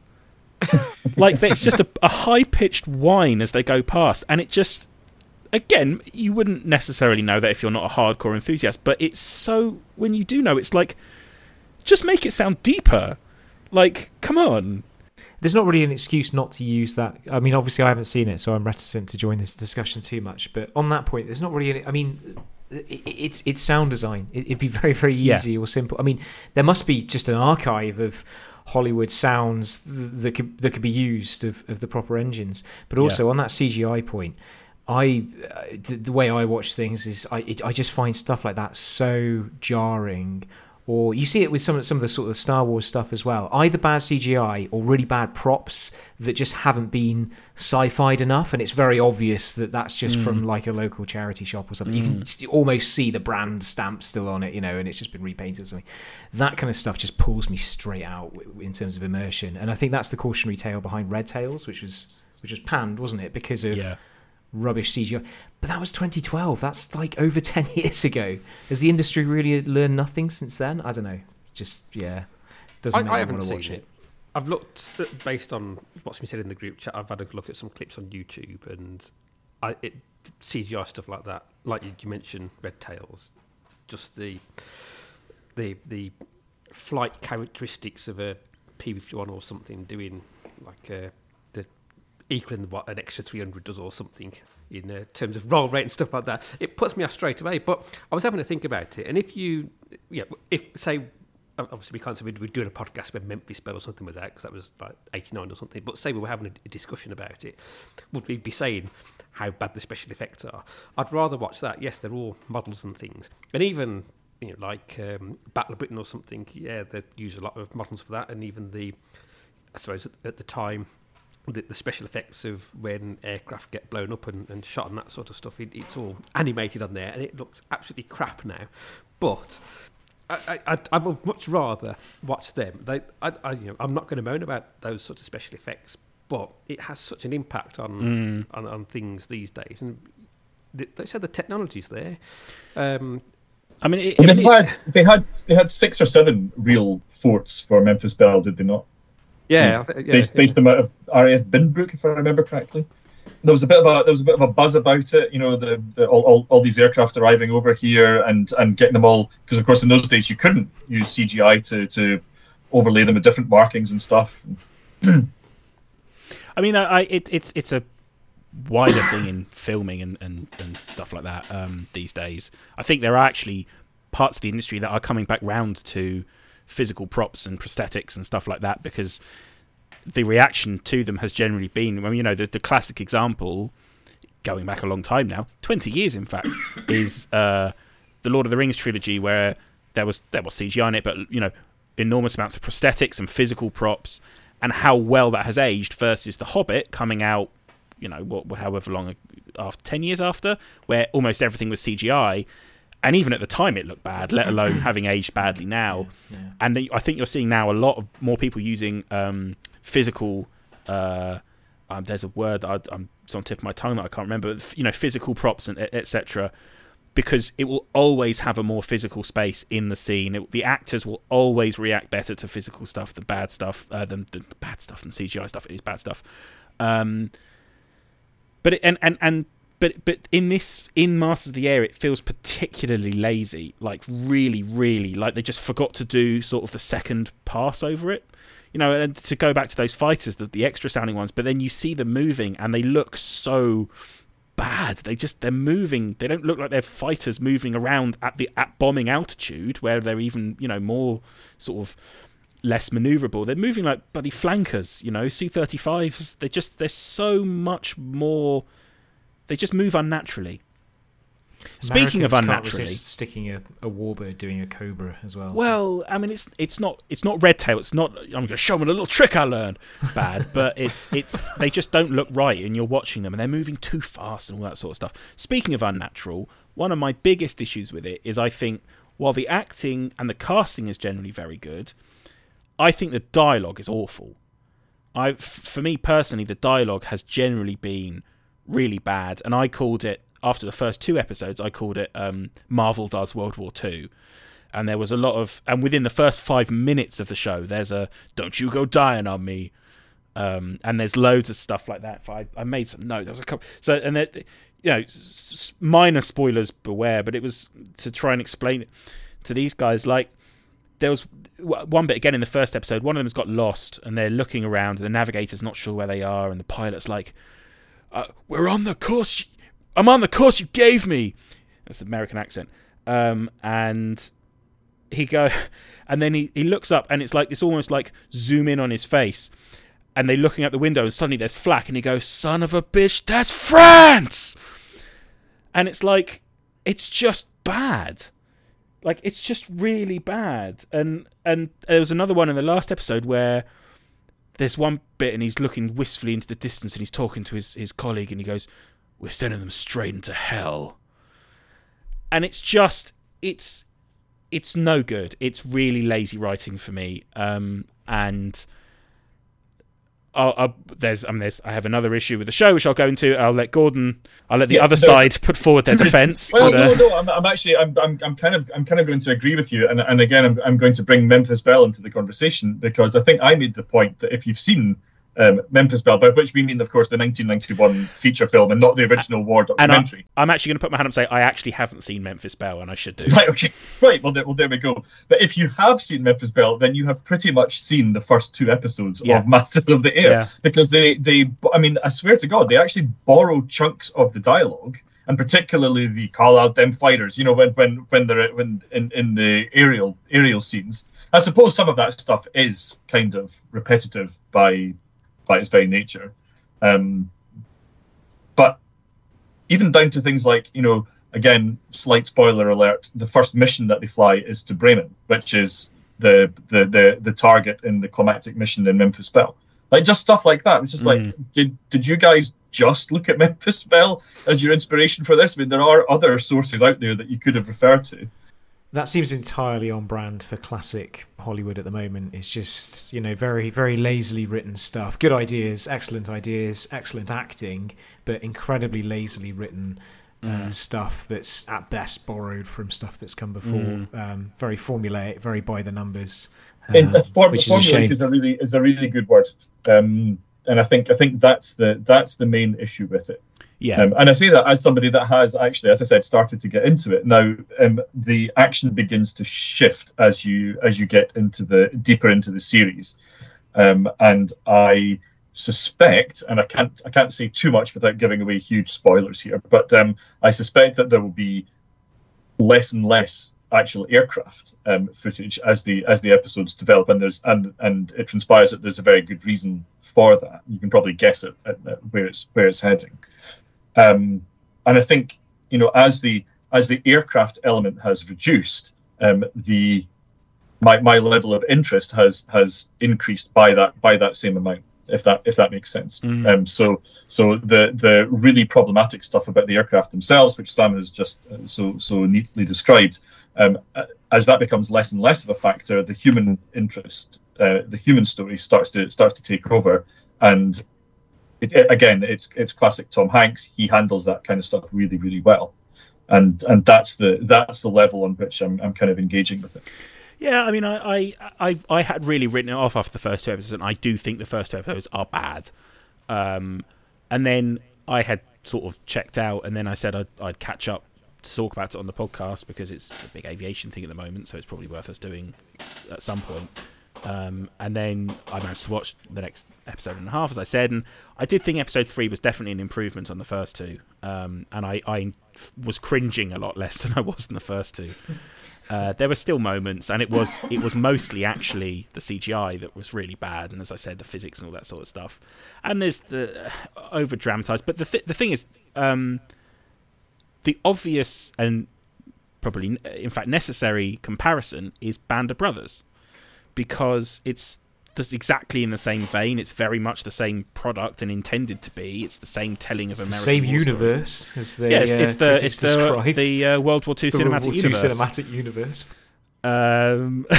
(laughs) like it's just a, a high pitched whine as they go past, and it just again you wouldn't necessarily know that if you're not a hardcore enthusiast, but it's so when you do know, it's like just make it sound deeper. Like, come on. There's not really an excuse not to use that. I mean, obviously, I haven't seen it, so I'm reticent to join this discussion too much. But on that point, there's not really. Any, I mean, it's it's sound design. It, it'd be very very Yeah. easy or simple. I mean, there must be just an archive of Hollywood sounds that could that could be used of, of the proper engines. But also on that CGI point, I uh, the, way I watch things is I it, I just find stuff like that so jarring. Or you see it with some of some of the sort of Star Wars stuff as well. Either bad CGI or really bad props that just haven't been sci-fied enough, and it's very obvious that that's just from like a local charity shop or something. You can st- almost see the brand stamp still on it, you know, and it's just been repainted or something. That kind of stuff just pulls me straight out in terms of immersion, and I think that's the cautionary tale behind Red Tails, which was which was panned, wasn't it, because of Yeah. Rubbish CGI. But that was 2012. That's like over (laughs) 10 years ago. Has the industry really learned nothing since then? I don't know. Just yeah, doesn't I- I haven't seen watch it. it. I've looked based on what's been said in the group chat. I've had a look at some clips on YouTube, and I it CGI stuff like that, like you, you mentioned, Red Tails, just the the the flight characteristics of a P51 or something doing like uh, the equaling what an extra 300 does or something in uh, terms of roll rate and stuff like that. It puts me off straight away. But I was having to think about it, and if you, yeah, if say obviously we can't say we're doing a podcast when Memphis Belle or something was out because that was like 89 or something but say we were having a, discussion about it would we be saying how bad the special effects are I'd rather watch that yes they're all models and things and even you know like um, Battle of Britain or something yeah they use a lot of models for that and even the I suppose at, at the time the, the, special effects of when aircraft get blown up and, and shot and that sort of stuff it, it's all animated on there and it looks absolutely crap now but I, I, I would much rather watch them. They, I, I, you know, I'm not going to moan about those sorts of special effects, but it has such an impact on mm. on, on, things these days. And they, they said the technology's there. Um, I mean, it, well, they had they had they had six or seven real forts for Memphis Belle, did they not? Yeah, yeah based, based them out of RAF Binbrook, if I remember correctly there was a bit of a there was a bit of a buzz about it. You know, the, the all, all, all these aircraft arriving over here and and getting them all because of course in those days you couldn't use CGI to to overlay them with different markings and stuff. I mean, I, it, it's it's a wider thing in filming and, and, and stuff like that um, these days. I think there are actually parts of the industry that are coming back round to physical props and prosthetics and stuff like that because the reaction to them has generally been, well, you know, the, the classic example, going back a long time now, 20 years in fact, (coughs) is uh, the Lord of the Rings trilogy where there was there was CGI in it, but you know, enormous amounts of prosthetics and physical props, and how well that has aged versus The Hobbit coming out, you know, what however long after 10 years after, where almost everything was CGI. And even at the time, it looked bad. Let alone (clears throat) having aged badly now. Yeah, yeah. And I think you're seeing now a lot of more people using um, physical. Uh, um, there's a word that I, am it's on tip of my tongue that I can't remember. You know, physical props and etc. Because it will always have a more physical space in the scene. It, the actors will always react better to physical stuff than bad stuff. Uh, than, the bad stuff and CGI stuff. It is bad stuff. Um, but it, and and and but but in this in Masters of the Air, it feels particularly lazy. Like really, really, like they just forgot to do sort of the second pass over it you know, and to go back to those fighters, the, the extra sounding ones, but then you see them moving and they look so bad. They just they're moving. They don't look like they're fighters moving around at the at bombing altitude where they're even you know more sort of less maneuverable. They're moving like bloody flankers. You know, Su thirty fives. They're just they're so much more. They just move unnaturally. Speaking of unnaturally, sticking a, a warbird doing a cobra as well. Well, I mean, it's it's not it's not red tail. It's not. I'm going to show them a little trick I learned. Bad, (laughs) but it's it's they just don't look right, and you're watching them, and they're moving too fast and all that sort of stuff. Speaking of unnatural, one of my biggest issues with it is I think while the acting and the casting is generally very good, I think the dialogue is awful. I, for me personally, the dialogue has generally been really bad, and I called it after the first two episodes, I called it um, Marvel Does World War Two. And there was a lot of, and within the first five minutes of the show, there's a "Don't you go dying on me," um, and there's loads of stuff like that. I, I made some note. There was a couple. So and there, you know, s- minor spoilers beware. But it was to try and explain it to these guys. Like there was one bit again in the first episode. One of them's got lost, and they're looking around. And the navigator's not sure where they are, and the pilot's like, uh, "We're on the course I'm on the course you gave me. That's an American accent. Um, and he go, (laughs) and then he, he looks up, and it's like it's almost like zoom in on his face, and they're looking out the window, and suddenly there's flak, and he goes, "Son of a bitch, that's France!" And it's like, it's just bad, like it's just really bad. And and there was another one in the last episode where there's one bit, and he's looking wistfully into the distance, and he's talking to his his colleague, and he goes, we're sending them straight into hell. And it's just it's it's no good. It's really lazy writing for me. Um, and I'll, I'll, there's, I mean, there's, I have another issue with the show, which I'll go into. I'll let Gordon, I'll let the Yeah, other side put forward their (laughs) defence. Well, but, uh, no, no, I'm, I'm actually, I'm, I'm, I'm kind of, I'm kind of going to agree with you, and, and again, I'm, I'm going to bring Memphis Belle into the conversation because I think I made the point that if you've seen um, Memphis Belle, by which we mean, of course, the 1991 feature film and not the original war and I, documentary. I'm actually going to put my hand up and say I actually haven't seen Memphis Belle, and I should do. Right, okay, right. Well, there, well, there we go. But if you have seen Memphis Belle, then you have pretty much seen the first two episodes Yeah. of Master of the Air Yeah. because they, they, I mean, I swear to God, they actually borrow chunks of the dialogue, and particularly the call out them fighters. You know, when when when they're when in in the aerial aerial scenes. I suppose some of that stuff is kind of repetitive by by its very nature. Um, but even down to things like, you know, again, slight spoiler alert, the first mission that they fly is to Bremen, which is the the the, the target in the climactic mission in Memphis Belle. Like just stuff like that. It's just like, did did you guys just look at (laughs) Memphis Belle as your inspiration for this? I mean, there are other sources out there that you could have referred to. That seems entirely on brand for classic Hollywood at the moment. It's just, you know, very, very lazily written stuff. Good ideas, excellent ideas, excellent acting, but incredibly lazily written uh, stuff that's at best borrowed from stuff that's come before. Um, very formulaic, very by the numbers. in uh, a form, which is a formulaic shame. is a really is a really good word, um, and I think I think that's the that's the main issue with it. Yeah, Um, and I say that as somebody that has actually, as I said, started to get into it. Now, um, the action begins to shift as you as you get into the deeper into the series, um, and I suspect, and I can't I can't say too much without giving away huge spoilers here, but um, I suspect that there will be less and less actual aircraft um, footage as the as the episodes develop, and there's and and it transpires that there's a very good reason for that. You can probably guess it at, at where it's where it's heading. Um, and I think you know as the as the aircraft element has reduced, um, the my, my level of interest has has increased by that by that same amount. If that if that makes sense. Mhm. Um, so so the the really problematic stuff about the aircraft themselves, which Sam has just uh, so so neatly described, um, uh, as that becomes less and less of a factor, the human interest, uh, the human story starts to starts to take over, and it, it- again, it's it's classic Tom Hanks. He handles that kind of stuff really, really well, and and that's the that's the level on which I'm I'm kind of engaging with it. Yeah, I mean, I, I, I, I had really written it off after the first two episodes, and I do think the first two episodes are bad. Um, and then I had sort of checked out, and then I said I'd, I'd catch up to talk about it on the podcast because it's a big aviation thing at the moment, so it's probably worth us doing at some point. Um, and then I managed to watch the next episode and a half, as I said, and I did think episode three was definitely an improvement on the first two. Um, and I was cringing a lot less (laughs) than I was in the first two. Uh, there were still moments, and it was it was mostly actually the CGI that was really bad, and as I said, the physics and all that sort of stuff. And there's the uh, over dramatized, but the th- the thing is, um, the obvious and probably in fact necessary comparison is Band of Brothers, because it's that's exactly in the same vein. It's very much the same product and intended to be. It's the same telling of It's the American same universe as the Yeah, it's, uh, it's the it's the, the uh, World War II The cinematic World War II universe. cinematic universe. Um, (laughs)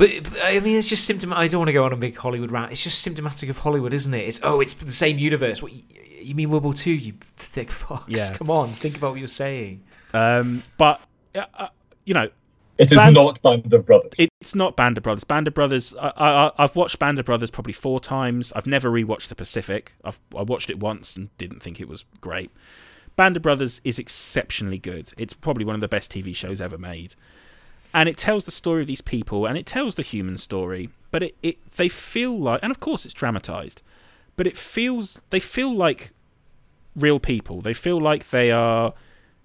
But but, I mean, it's just symptomatic. I don't want to go on a big Hollywood rant. It's just symptomatic of Hollywood, isn't it? It's oh, it's the same universe. What you, you mean World War Two? You thick fucks. Yeah. (laughs) Come on, think about what you're saying. um, but uh, uh, you know, It is Band- not Band of Brothers. it's not Band of Brothers. Band of Brothers. I, I, I've watched Band of Brothers probably four times. I've never rewatched The Pacific. I've I watched it once and didn't think it was great. Band of Brothers is exceptionally good. It's probably one of the best TV shows ever made, and it tells the story of these people and it tells the human story. But it, it they feel like, and of course it's dramatized, but it feels they feel like real people. They feel like they are.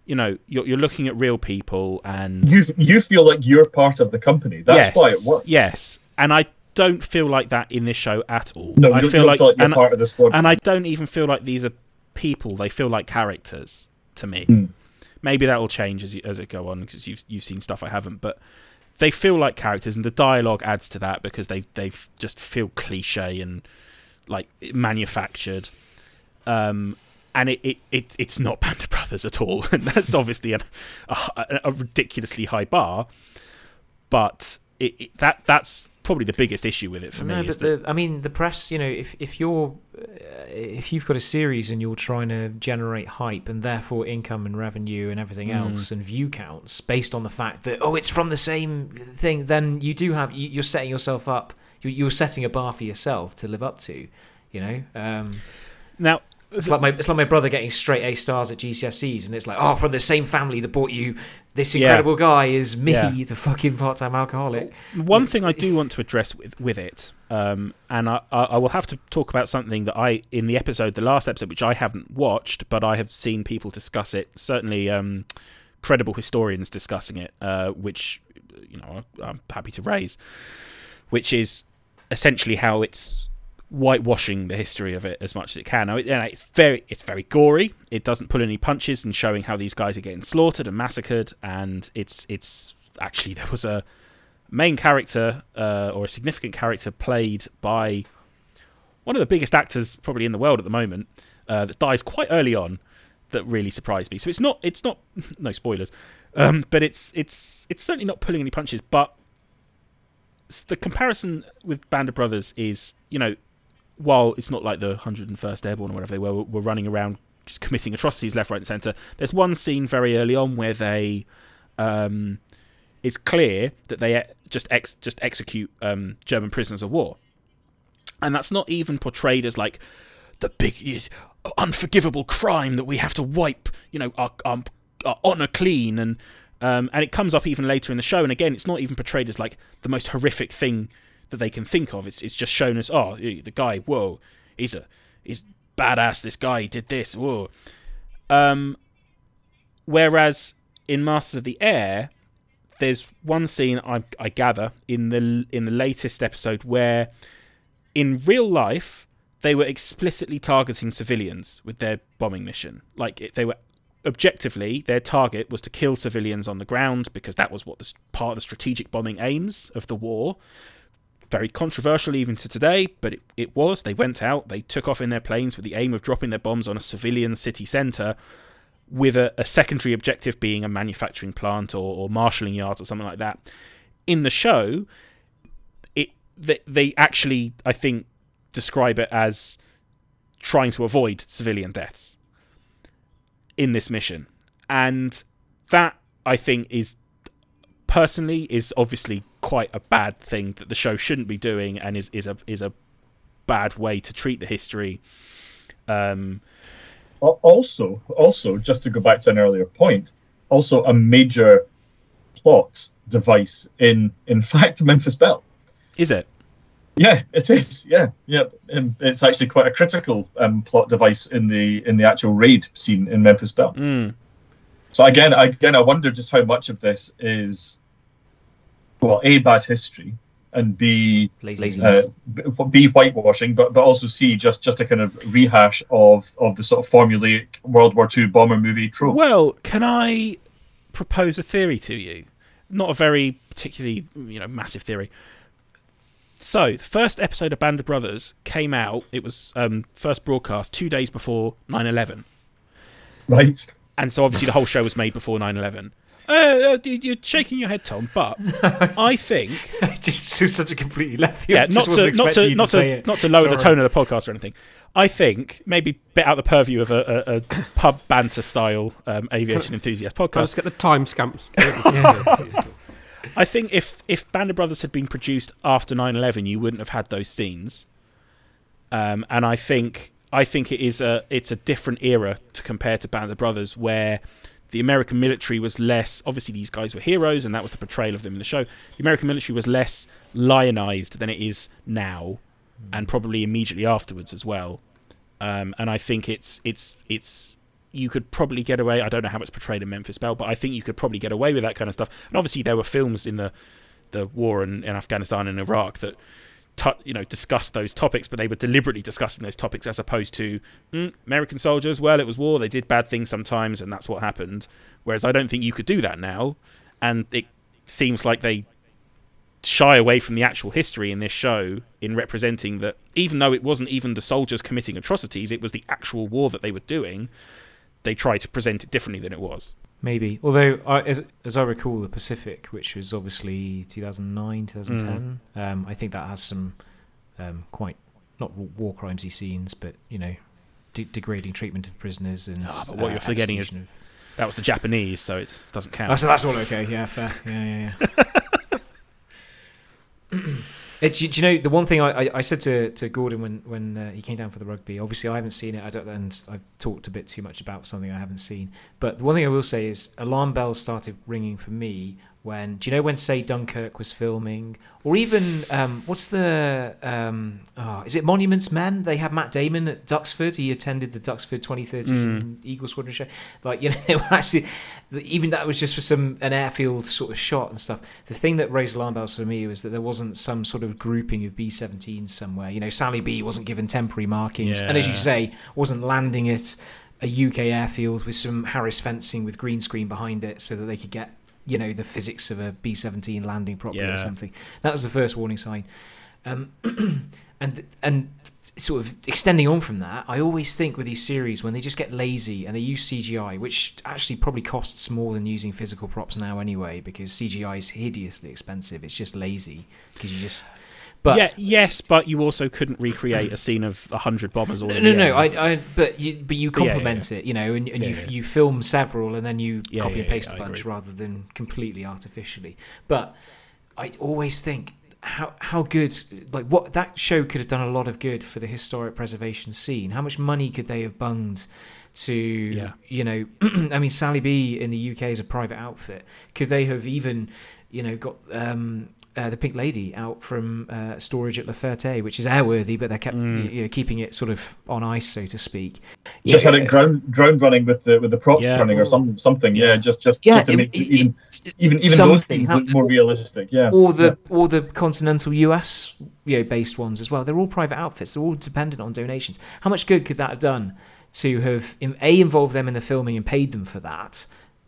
You know, you're, you're looking at real people, and you you feel like you're part of the company. That's why it works. Yes, and I don't feel like that in this show at all. No, I you, feel like, feel like you're and, part of the squad. and I don't even feel like these are people. They feel like characters to me. Mm. Maybe that will change as you, as it go on because you've you've seen stuff I haven't, but they feel like characters, and the dialogue adds to that because they they just feel cliche and like manufactured. Um, and it, it, it it's not Band of Brothers at all, (laughs) and that's obviously a, a, a ridiculously high bar. But it, it, that that's probably the biggest issue with it for no, me. but the, I mean, the press. You know, if if you're uh, if you've got a series and you're trying to generate hype and therefore income and revenue and everything Mm. else and view counts based on the fact that oh, it's from the same thing, then you do have you- you're setting yourself up. You're, you're setting a bar for yourself to live up to. You know. Um, now, It's like my it's like my brother getting straight A stars at GCSEs, and it's like, oh, from the same family that bought you this Yeah. incredible guy is me, Yeah. (laughs) the fucking part time alcoholic. One thing I do want to address with with it, um, and I, I I will have to talk about something that I in the episode, the last episode, which I haven't watched, but I have seen people discuss it. Certainly, um, credible historians discussing it, uh, which you know I'm happy to raise, which is essentially how it's whitewashing the history of it as much as it can. Now, it, it's very it's very gory. It doesn't pull any punches in showing how these guys are getting slaughtered and massacred, and it's it's actually there was a main character uh, or a significant character played by one of the biggest actors probably in the world at the moment uh, that dies quite early on that really surprised me. So it's not it's not (laughs) no spoilers, um, but it's it's it's certainly not pulling any punches. But the comparison with Band of Brothers is you know while it's not like the 101st Airborne or whatever they were were running around just committing atrocities left, right, and centre. There's one scene very early on where they um, it's clear that they just ex- just execute um, German prisoners of war, and that's not even portrayed as like the big unforgivable crime that we have to wipe, you know, our, our, our honor clean, and um, and it comes up even later in the show. And again, it's not even portrayed as like the most horrific thing that they can think of. It's it's just shown as oh, the guy, whoa, he's a he's badass. This guy he did this, whoa. Um, whereas in Masters of the Air, there's one scene I, I gather in the in the latest episode where, in real life, they were explicitly targeting civilians with their bombing mission. Like they were objectively their target was to kill civilians on the ground because that was what the part of the strategic bombing aims of the war. Very controversial even to today, but it, it was. They went out, they took off in their planes with the aim of dropping their bombs on a civilian city centre with a, a secondary objective being a manufacturing plant or, or marshalling yards or something like that. In the show, it they, they actually I think describe it as trying to avoid civilian deaths in this mission, and that I think is personally is obviously quite a bad thing that the show shouldn't be doing and is is a is a bad way to treat the history. Um, Also, also, just to go back to an earlier point, also a major plot device in, in (laughs) fact, Memphis belle is it? Yeah, it is. Yeah, yeah. Um, it's actually quite a critical um, plot device in the in the actual raid scene in Memphis belle Mm. So again, again, I wonder just how much of this is, well, a bad history, and b uh, b whitewashing, but but also c just just a kind of rehash of of the sort of formulaic World War II bomber movie trope. Well, can I propose a theory to you? Not a very particularly, you know, massive theory. So, the first episode of Band of Brothers came out. It was um, first broadcast two days before 9/11, Right? and so obviously the whole show was made before 9/11. Uh, uh, you- you're shaking your head, Tom, but (laughs) I think (laughs) just such a completely left field. yeah, not to not to not to not to lower the tone of the podcast or anything. I think maybe bit out the purview of a, a, a (coughs) pub banter style um, aviation enthusiast podcast. just get the time stamps? (laughs) I think if if Band of Brothers had been produced after 9/11, you wouldn't have had those scenes. Um, and I think I think it is a it's a different era to compare to Band of Brothers, where the American military was less. Obviously, these guys were heroes, and that was the portrayal of them in the show. The American military was less lionized than it is now, and probably immediately afterwards as well. Um, and I think it's it's it's you could probably get away. I don't know how it's portrayed in Memphis Belle, but I think you could probably get away with that kind of stuff. And obviously, there were films in the the war in, in Afghanistan and Iraq that tu- you know discuss those topics, but they were deliberately discussing those topics as opposed to mm, American soldiers. Well, it was war; they did bad things sometimes, and that's what happened. Whereas I don't think you could do that now, and it seems like they shy away from the actual history in this show in representing that even though it wasn't even the soldiers committing atrocities, it was the actual war that they were doing. They try to present it differently than it was. Maybe. Although, I, as, as I recall, the Pacific, which was obviously 2009, 2010, um, I think that has some um, quite not war crimesy scenes, but you know, de- degrading treatment of prisoners and. Ah, but what uh, you're forgetting is- execution That was the Japanese, so it doesn't count. Oh, so that's all okay. Yeah, fair. Yeah, yeah, yeah. (laughs) Uh, do, you- know the one thing I, I, I said to, to Gordon when when uh, he came down for the rugby? Obviously, I haven't seen it. I don't, and I've talked a bit too much about something I haven't seen. But the one thing I will say is alarm bells started ringing for me when do you know when say Dunkirk was filming, or even um, what's the um, oh, is it Monuments Men? They had Matt Damon at Duxford. He attended the Duxford 2013 Eagle Squadron show. Like you (laughs) know, they were actually even that was just for some an airfield sort of shot and stuff. The thing that raised alarm bells for me was that there wasn't some sort of grouping of B-17s somewhere. You know, Sally B wasn't given temporary markings, and as you say, wasn't landing at a UK airfield with some Harris fencing with green screen behind it, so that they could get you know the physics of a B-17 landing properly Yeah. or something. That was the first warning sign. Um, (clears throat) and and sort of extending on from that, I always think with these series when they just get lazy and they use CGI, which actually probably costs more than using physical props now anyway, because CGI is hideously expensive. It's just lazy because you just. But yeah, yes, but you also couldn't recreate a scene of hundred bombers all no, no, no. I, I, but you, but you But yeah, yeah, complement it, you know, and, and Yeah, you yeah. you film several, and then you Yeah, copy yeah, and paste yeah, a bunch rather than completely artificially. But I always think how how good, like what that show could have done a lot of good for the historic preservation scene. How much money could they have bunged? To Yeah. you know, (clears throat) I mean, Sally B in the UK is a private outfit. Could they have even, you know, got um, uh, the Pink Lady out from uh, storage at La Ferté, which is airworthy, but they kept Mm. you know, keeping it sort of on ice, so to speak. Just Yeah. had it ground ground running with the with the props Yeah. turning or some something. Yeah, Yeah. just just Yeah, just to it- make it- even even even those things look more realistic. Yeah. or the or the continental US you know based ones as well. They're all private outfits. They're all dependent on donations. How much good could that have done to have a involved them in the filming and paid them for that?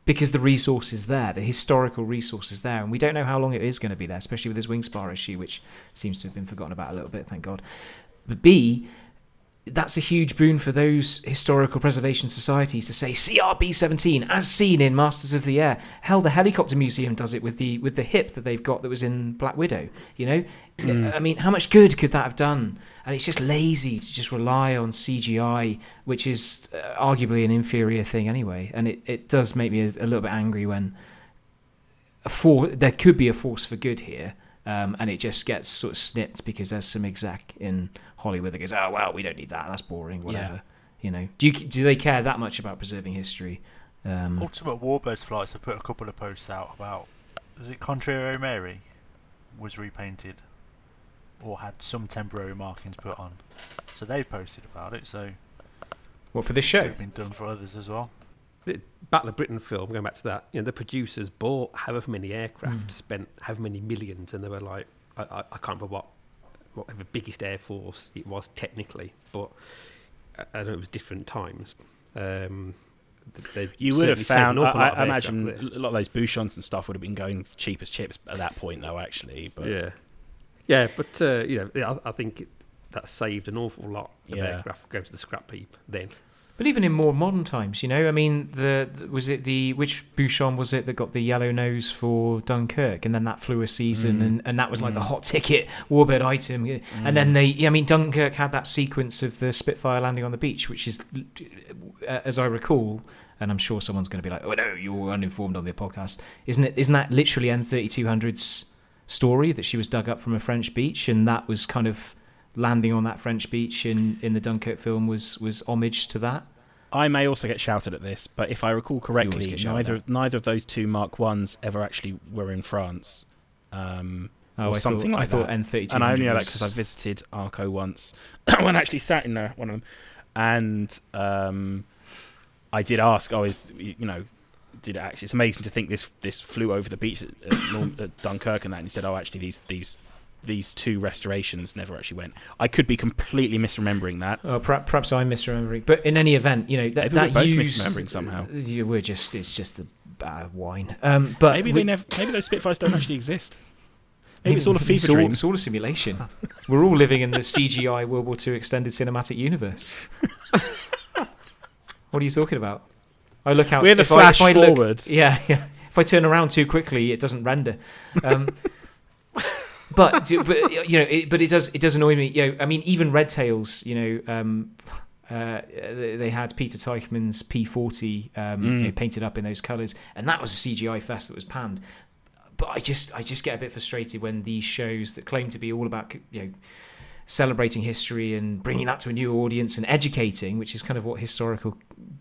Because the resource is there, the historical resource is there, and we don't know how long it is going to be there, especially with this wing spar issue, which seems to have been forgotten about a little bit, thank God. But B, that's a huge boon for those historical preservation societies to say CRB 17 as seen in Masters of the Air. Hell, the helicopter museum does it with the with the hip that they've got that was in Black Widow. You know, I mean, how much good could that have done? And it's just lazy to just rely on CGI, which is uh, arguably an inferior thing anyway. And it, it does make me a, a little bit angry when a for there could be a force for good here. Um, and it just gets sort of snipped because there's some exec in Hollywood that goes, "Oh well, we don't need that. That's boring. Whatever." You know, do you do they care that much about preserving history? Um, Ultimate Warbirds flights have put a couple of posts out about. Was it Contrary Mary was repainted or had some temporary markings put on? So they posted about it. So what for this it show? could have been done for others as well. The Battle of Britain film, going back to that, you know, the producers bought however many aircraft, Mm. spent however many millions, and they were like, I, I, I can't remember what, whatever biggest air force it was technically, but I, know it was different times. Um, You would have found. I, awful lot of I imagine a lot of those Buchons and stuff would have been going cheap as chips at that point, though. Actually, but Yeah, yeah, but uh, you know, I, I think it, that saved an awful lot of Yeah. aircraft going to the scrap heap then. But even in more modern times, you know, I mean, the the- was it the which Buchon was it that got the yellow nose for Dunkirk, and then that flew a season, Mm. and, and that was like the Mm. hot ticket warbird item, and then they, yeah, I mean, Dunkirk had that sequence of the Spitfire landing on the beach, which is, uh, as I recall, and I'm sure someone's going to be like, oh no, you're uninformed on the podcast, isn't it? Isn't that literally N3200's story that she was dug up from a French beach, and that was kind of landing on that French beach in, in the Dunkirk film was was homage to that. I may also get shouted at this, but if I recall correctly, neither at. neither of those two Mark Ones ever actually were in France. Um, Oh, or I something thought, like I thought. N32. and I only know that because I visited Arco once (coughs) when I actually sat in there, one of them, and um, I did ask, "Oh, is you know, did it actually?" It's amazing to think this this flew over the beach at, at, at Dunkirk and that, and he said, "Oh, actually, these these." These two restorations never actually went. I could be completely misremembering that. Oh, perhaps, perhaps I'm misremembering, but in any event, you know that Maybe that we're both used, misremembering somehow. We're just it's just the bad wine. Um, but maybe we- they never. Maybe those Spitfires don't actually exist. Maybe it's all a maybe fever dream. It's all a simulation. We're all living in the CGI World War II extended cinematic universe. (laughs) what are you talking about? I look out. We're the I- flash if I look- forward. yeah, yeah. If I turn around too quickly, it doesn't render. Um, but but you know, it, but it does it does annoy me. You know, I mean, even Red Tails. You know, um, uh, they had Peter Teichman's P40 um, you know, painted up in those colours, and that was a CGI fest that was panned. But I just I just get a bit frustrated when these shows that claim to be all about you know celebrating history and bringing that to a new audience and educating, which is kind of what historical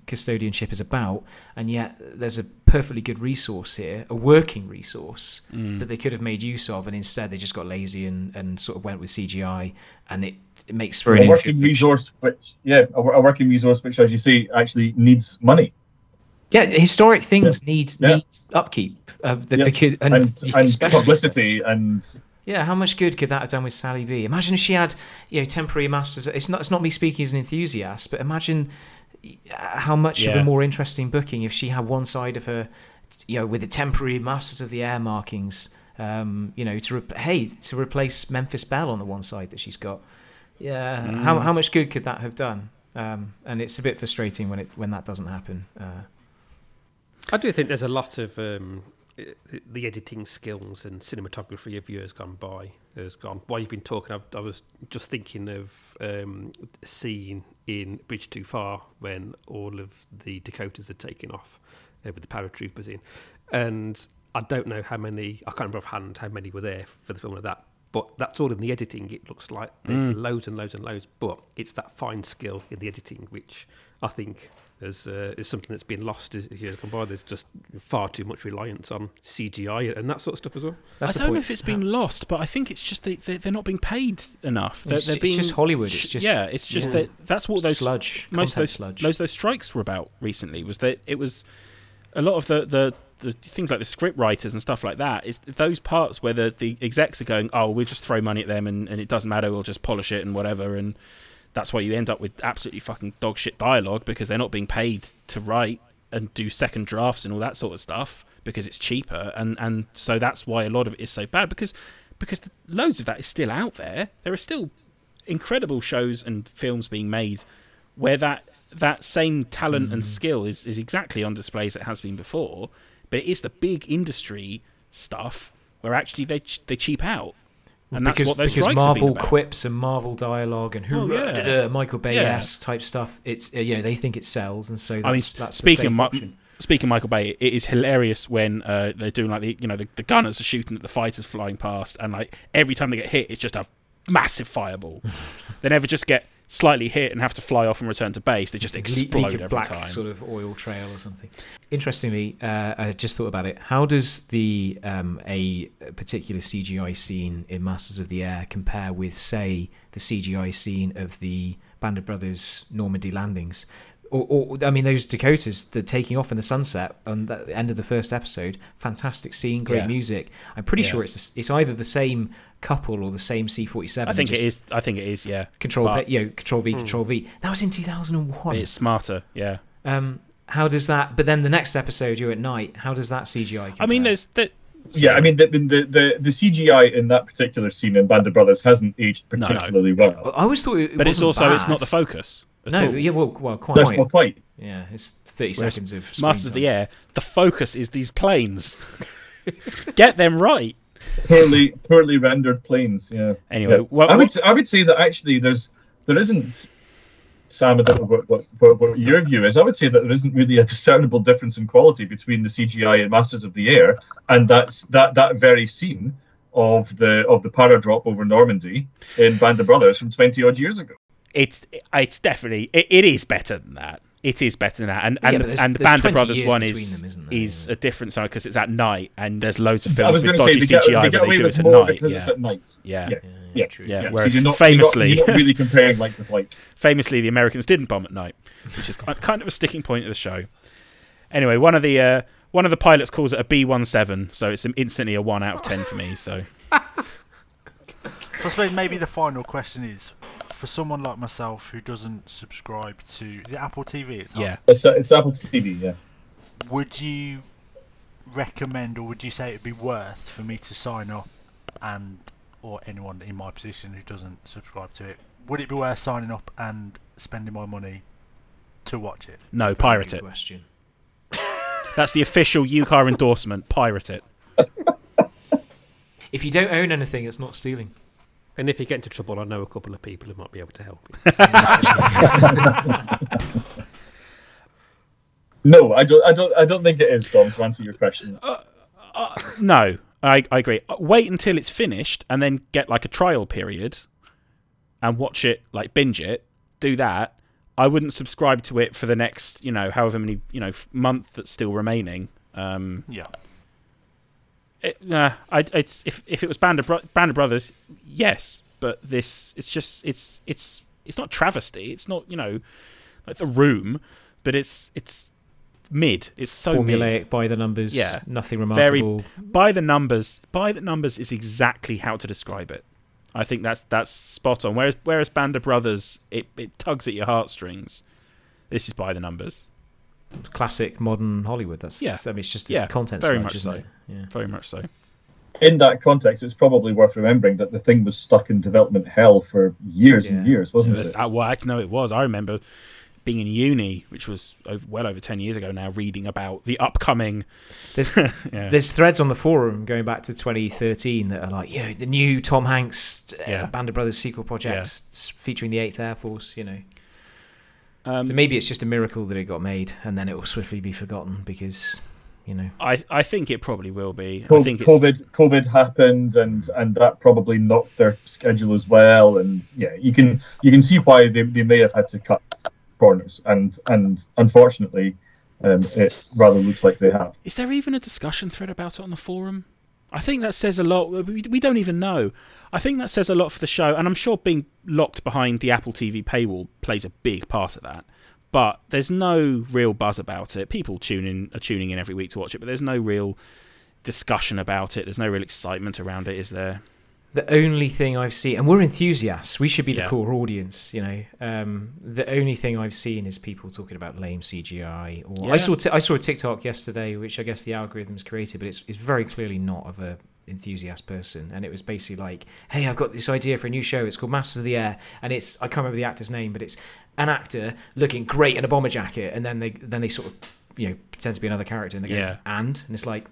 custodianship is about. And yet, there's a perfectly good resource here, a working resource Mm. that they could have made use of, and instead they just got lazy and, and sort of went with CGI, and it, it makes for a working resource, which yeah, a, a working resource which, as you say, actually needs money yeah. Historic things need Yeah. need upkeep, uh, the, Yeah. and, and, and publicity and Yeah, how much good could that have done with Sally B? Imagine if she had, you know, temporary masters. It's not. It's not me speaking as an enthusiast, but imagine how much of a more interesting booking if she had one side of her, you know, with the temporary masters of the air markings. Um, you know, to re- hey to replace Memphis Belle on the one side that she's got. Yeah, how how much good could that have done? Um, and it's a bit frustrating when it when that doesn't happen. Uh, I do think there's a lot of um, the editing skills and cinematography of years gone by has gone. While you've been talking, I've, I was just thinking of um, a scene in Bridge Too Far when all of the Dakotas had taken off uh, with the paratroopers in, and I don't know how many. I can't remember offhand how many were there for the film of that. But that's all in the editing. It looks like there's loads and loads and loads. But it's that fine skill in the editing which I think is uh, is something that's been lost as as years gone by. There's just far too much reliance on CGI and that sort of stuff as well. that's I don't know if it's been lost, but I think it's just they, they they're not being paid enough. They're, It's, they're it's being just Hollywood. It's just yeah, it's just Yeah. that that's what those sludge. most of those sludge. most of those strikes were about recently was that it was a lot of the, the the things like the script writers and stuff like that is those parts where the, the execs are going oh we'll just throw money at them and, and it doesn't matter we'll just polish it and whatever and that's why you end up with absolutely fucking dog shit dialogue because they're not being paid to write and do second drafts and all that sort of stuff because it's cheaper. And and so that's why a lot of it is so bad because because the, loads of that is still out there. There are still incredible shows and films being made where that that same talent and mm. skill is, is exactly on display as it has been before, but it is the big industry stuff where actually they they cheap out, and that's because, what those because strikes have been Marvel quips and Marvel dialogue and who Well, yeah. da, da, da, Michael Bay Yeah. type stuff. It's uh, you know they think it sells, and so that's, I mean, that's speaking of the safe Mi- option. Speaking Michael Bay, it is hilarious when uh, they're doing like the you know the, the gunners are shooting at the fighters flying past, and like every time they get hit, it's just a massive fireball. (laughs) they never just get slightly hit and have to fly off and return to base. They just explode of every black time. sort of oil trail or something. Interestingly, uh, I just thought about it. How does the um, a particular CGI scene in Masters of the Air compare with, say, the CGI scene of the Band of Brothers Normandy landings? Or, or I mean, those Dakotas, the taking off in the sunset on the end of the first episode, fantastic scene, great Yeah. music. I'm pretty Yeah. sure it's it's either the same couple or the same C47. I think it is. I think it is. Yeah, Control, but- V, you know, Control V, Control V. That was in 2001. it's smarter. Yeah. Um, how does that? But then the next episode, you're at night. How does that CGI? I mean, there's that. yeah, I mean the, the the the CGI in that particular scene in Band of Brothers hasn't aged No, no. particularly well. I always thought it. but it's wasn't also it's not the focus. At No, all. yeah, well, well, quite. That's not quite. Yeah, it's 30 Whereas seconds of screen Masters of the. Air. The focus is these planes. (laughs) Get them right. Poorly poorly rendered planes. Yeah. Anyway, Yeah. what, I would what- I would say that actually there's there isn't Sam I don't know what, what, what, what your view is. I would say that there isn't really a discernible difference in quality between the CGI and Masters of the Air and that's that that very scene of the of the paradrop over Normandy in Band of Brothers from twenty odd years ago. it's it's definitely it, it is better than that. It is better than that, and and, but there's- and the there's Band of Brothers one is them, isn't there? is Yeah. a different side because it's at night, and there's loads of films with going dodgy say they get, CGI they where they do it at night. Yeah. it's at night. yeah, Yeah. Yeah, Yeah. true. Yeah, Yeah, whereas so you're not, famously- you're not, you're not really (laughs) comparing like with like. famously, the Americans didn't bomb at night, which is kind of a sticking point of the show. Anyway, one of the uh, one of the pilots calls it a B 17 so it's instantly a one out of ten for me. So (laughs) So I suppose maybe the final question is for someone like myself who doesn't subscribe to is it Apple TV? It's on? yeah, It's uh, it's Apple TV. Yeah. Would you recommend or would you say it'd be worth for me to sign up and or anyone in my position who doesn't subscribe to it? Would it be worth signing up and spending my money to watch it? no, pirate it. Question. (laughs) That's the official UKAR endorsement. Pirate it. (laughs) If you don't own anything, it's not stealing. And if you get into trouble, I know a couple of people who might be able to help you. (laughs) No, I don't. I don't. I don't think it is, Dom. To answer your question, No, I, I agree. Uh, Wait until it's finished and then get like a trial period and watch it, like binge it. Do that. I wouldn't subscribe to it for the next, you know, however many, you know, month that's still remaining. Um, Yeah. It, nah, I, it's if if it was Band of Bro- Band of Brothers, yes, but this it's just it's it's it's not travesty. It's not you know like the Room, but it's it's mid. It's so mid. Formulaic by the numbers. Yeah. Nothing Very- remarkable. by the numbers by the numbers is exactly how to describe it i think that's that's spot on whereas whereas band of brothers it, it tugs at your heartstrings this is by the numbers Classic modern Hollywood. That's Yeah. I mean, it's just the Yeah, content very side, much so. it? Yeah. very much so in that context, it's probably worth remembering that the thing was stuck in development hell for years and years, wasn't was, it? uh, well, I know it was i remember being in uni which was over, well over 10 years ago now reading about the upcoming There's (laughs) yeah, there's threads on the forum going back to 2013 that are like, you know, the new Tom Hanks uh, Yeah. Band of Brothers sequel project Yeah. featuring the Eighth Air Force. You know, um, so maybe it's just a miracle that it got made, and then it will swiftly be forgotten because, you know, I, I think it probably will be i Co- think it's, COVID, COVID happened, and and that probably knocked their schedule as well. And yeah, you can you can see why they, they may have had to cut corners, and and unfortunately, um, it rather looks like they have. Is there even a discussion thread about it on the forum? I think that says a lot. We, we don't even know. I think that says a lot for the show, and I'm sure being locked behind the Apple TV paywall plays a big part of that. But there's no real buzz about it. People tune in, are tuning in every week to watch it, but there's no real discussion about it. There's no real excitement around it, is there? the only thing I've seen, and we're enthusiasts, we should be the Yeah. core audience, you know. Um, the only thing I've seen is people talking about lame CGI. Or I saw t- I saw a TikTok yesterday, which I guess the algorithms created, but it's it's very clearly not of a enthusiast person, and it was basically like, hey, I've got this idea for a new show. It's called Masters of the Air, and it's I can't remember the actor's name, but it's an actor looking great in a bomber jacket, and then they then they sort of you know pretend to be another character, and they go Yeah. and and it's like.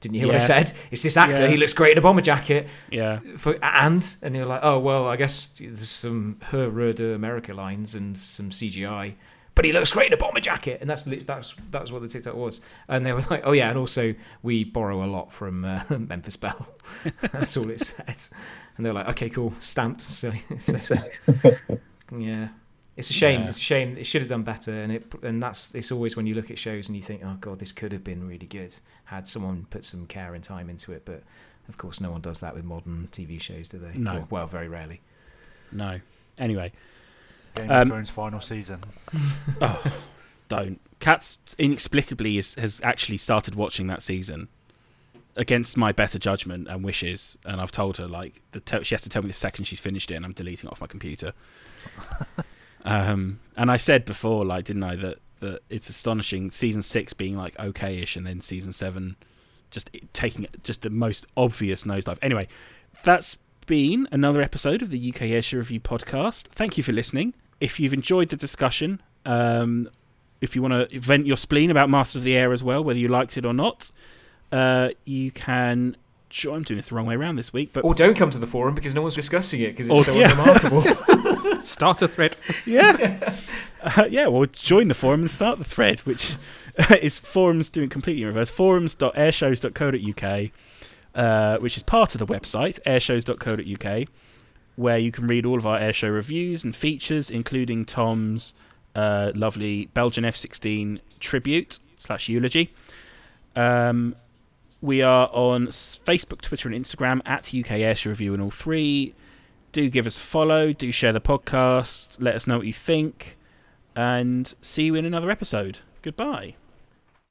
Didn't you hear what I said? It's this actor. Yeah. He looks great in a bomber jacket Yeah. for and and you're like, oh well, I guess there's some Her Röder America lines and some CGI, but he looks great in a bomber jacket, and that's that's that's what the TikTok was. And they were like, oh yeah, and also we borrow a lot from uh, (laughs) Memphis Belle. (laughs) that's all it said. And they're like, okay, cool, stamped. (laughs) So, it's, uh, yeah. It's a shame. Yeah. It's a shame. It should have done better, and it and that's it's always when you look at shows and you think, oh god, this could have been really good had someone put some care and time into it. But of course, no one does that with modern TV shows, do they? No. Or- well, very rarely. No. Anyway, Game Um, of Thrones final season. (laughs) oh, don't. Kat's inexplicably is, has actually started watching that season against my better judgment and wishes, and I've told her like the te- she has to tell me the second she's finished it, and I'm deleting it off my computer. (laughs) um, and I said before, like, didn't I, that that it's astonishing season six being like okay-ish, and then season seven just taking just the most obvious nosedive. Anyway, that's been another episode of the UK Airshow Review podcast. Thank you for listening. If you've enjoyed the discussion, um, if you want to vent your spleen about Master of the Air as well, whether you liked it or not, uh, you can. I'm doing this the wrong way around this week, but Or don't come to the forum because no one's discussing it because it's Or- so yeah. unremarkable. (laughs) (laughs) Start a thread. (laughs) yeah, (laughs) uh, yeah. Well, join the forum and start the thread, which (laughs) is forums doing completely in reverse. Forums.airshows.co.uk, uh, which is part of the website airshows.co.uk, where you can read all of our airshow reviews and features, including Tom's uh, lovely Belgian F16 tribute slash eulogy. Um, we are on Facebook, Twitter, and Instagram at UK Airshow Review in all three. Do give us a follow. Do share the podcast. Let us know what you think. And see you in another episode. Goodbye.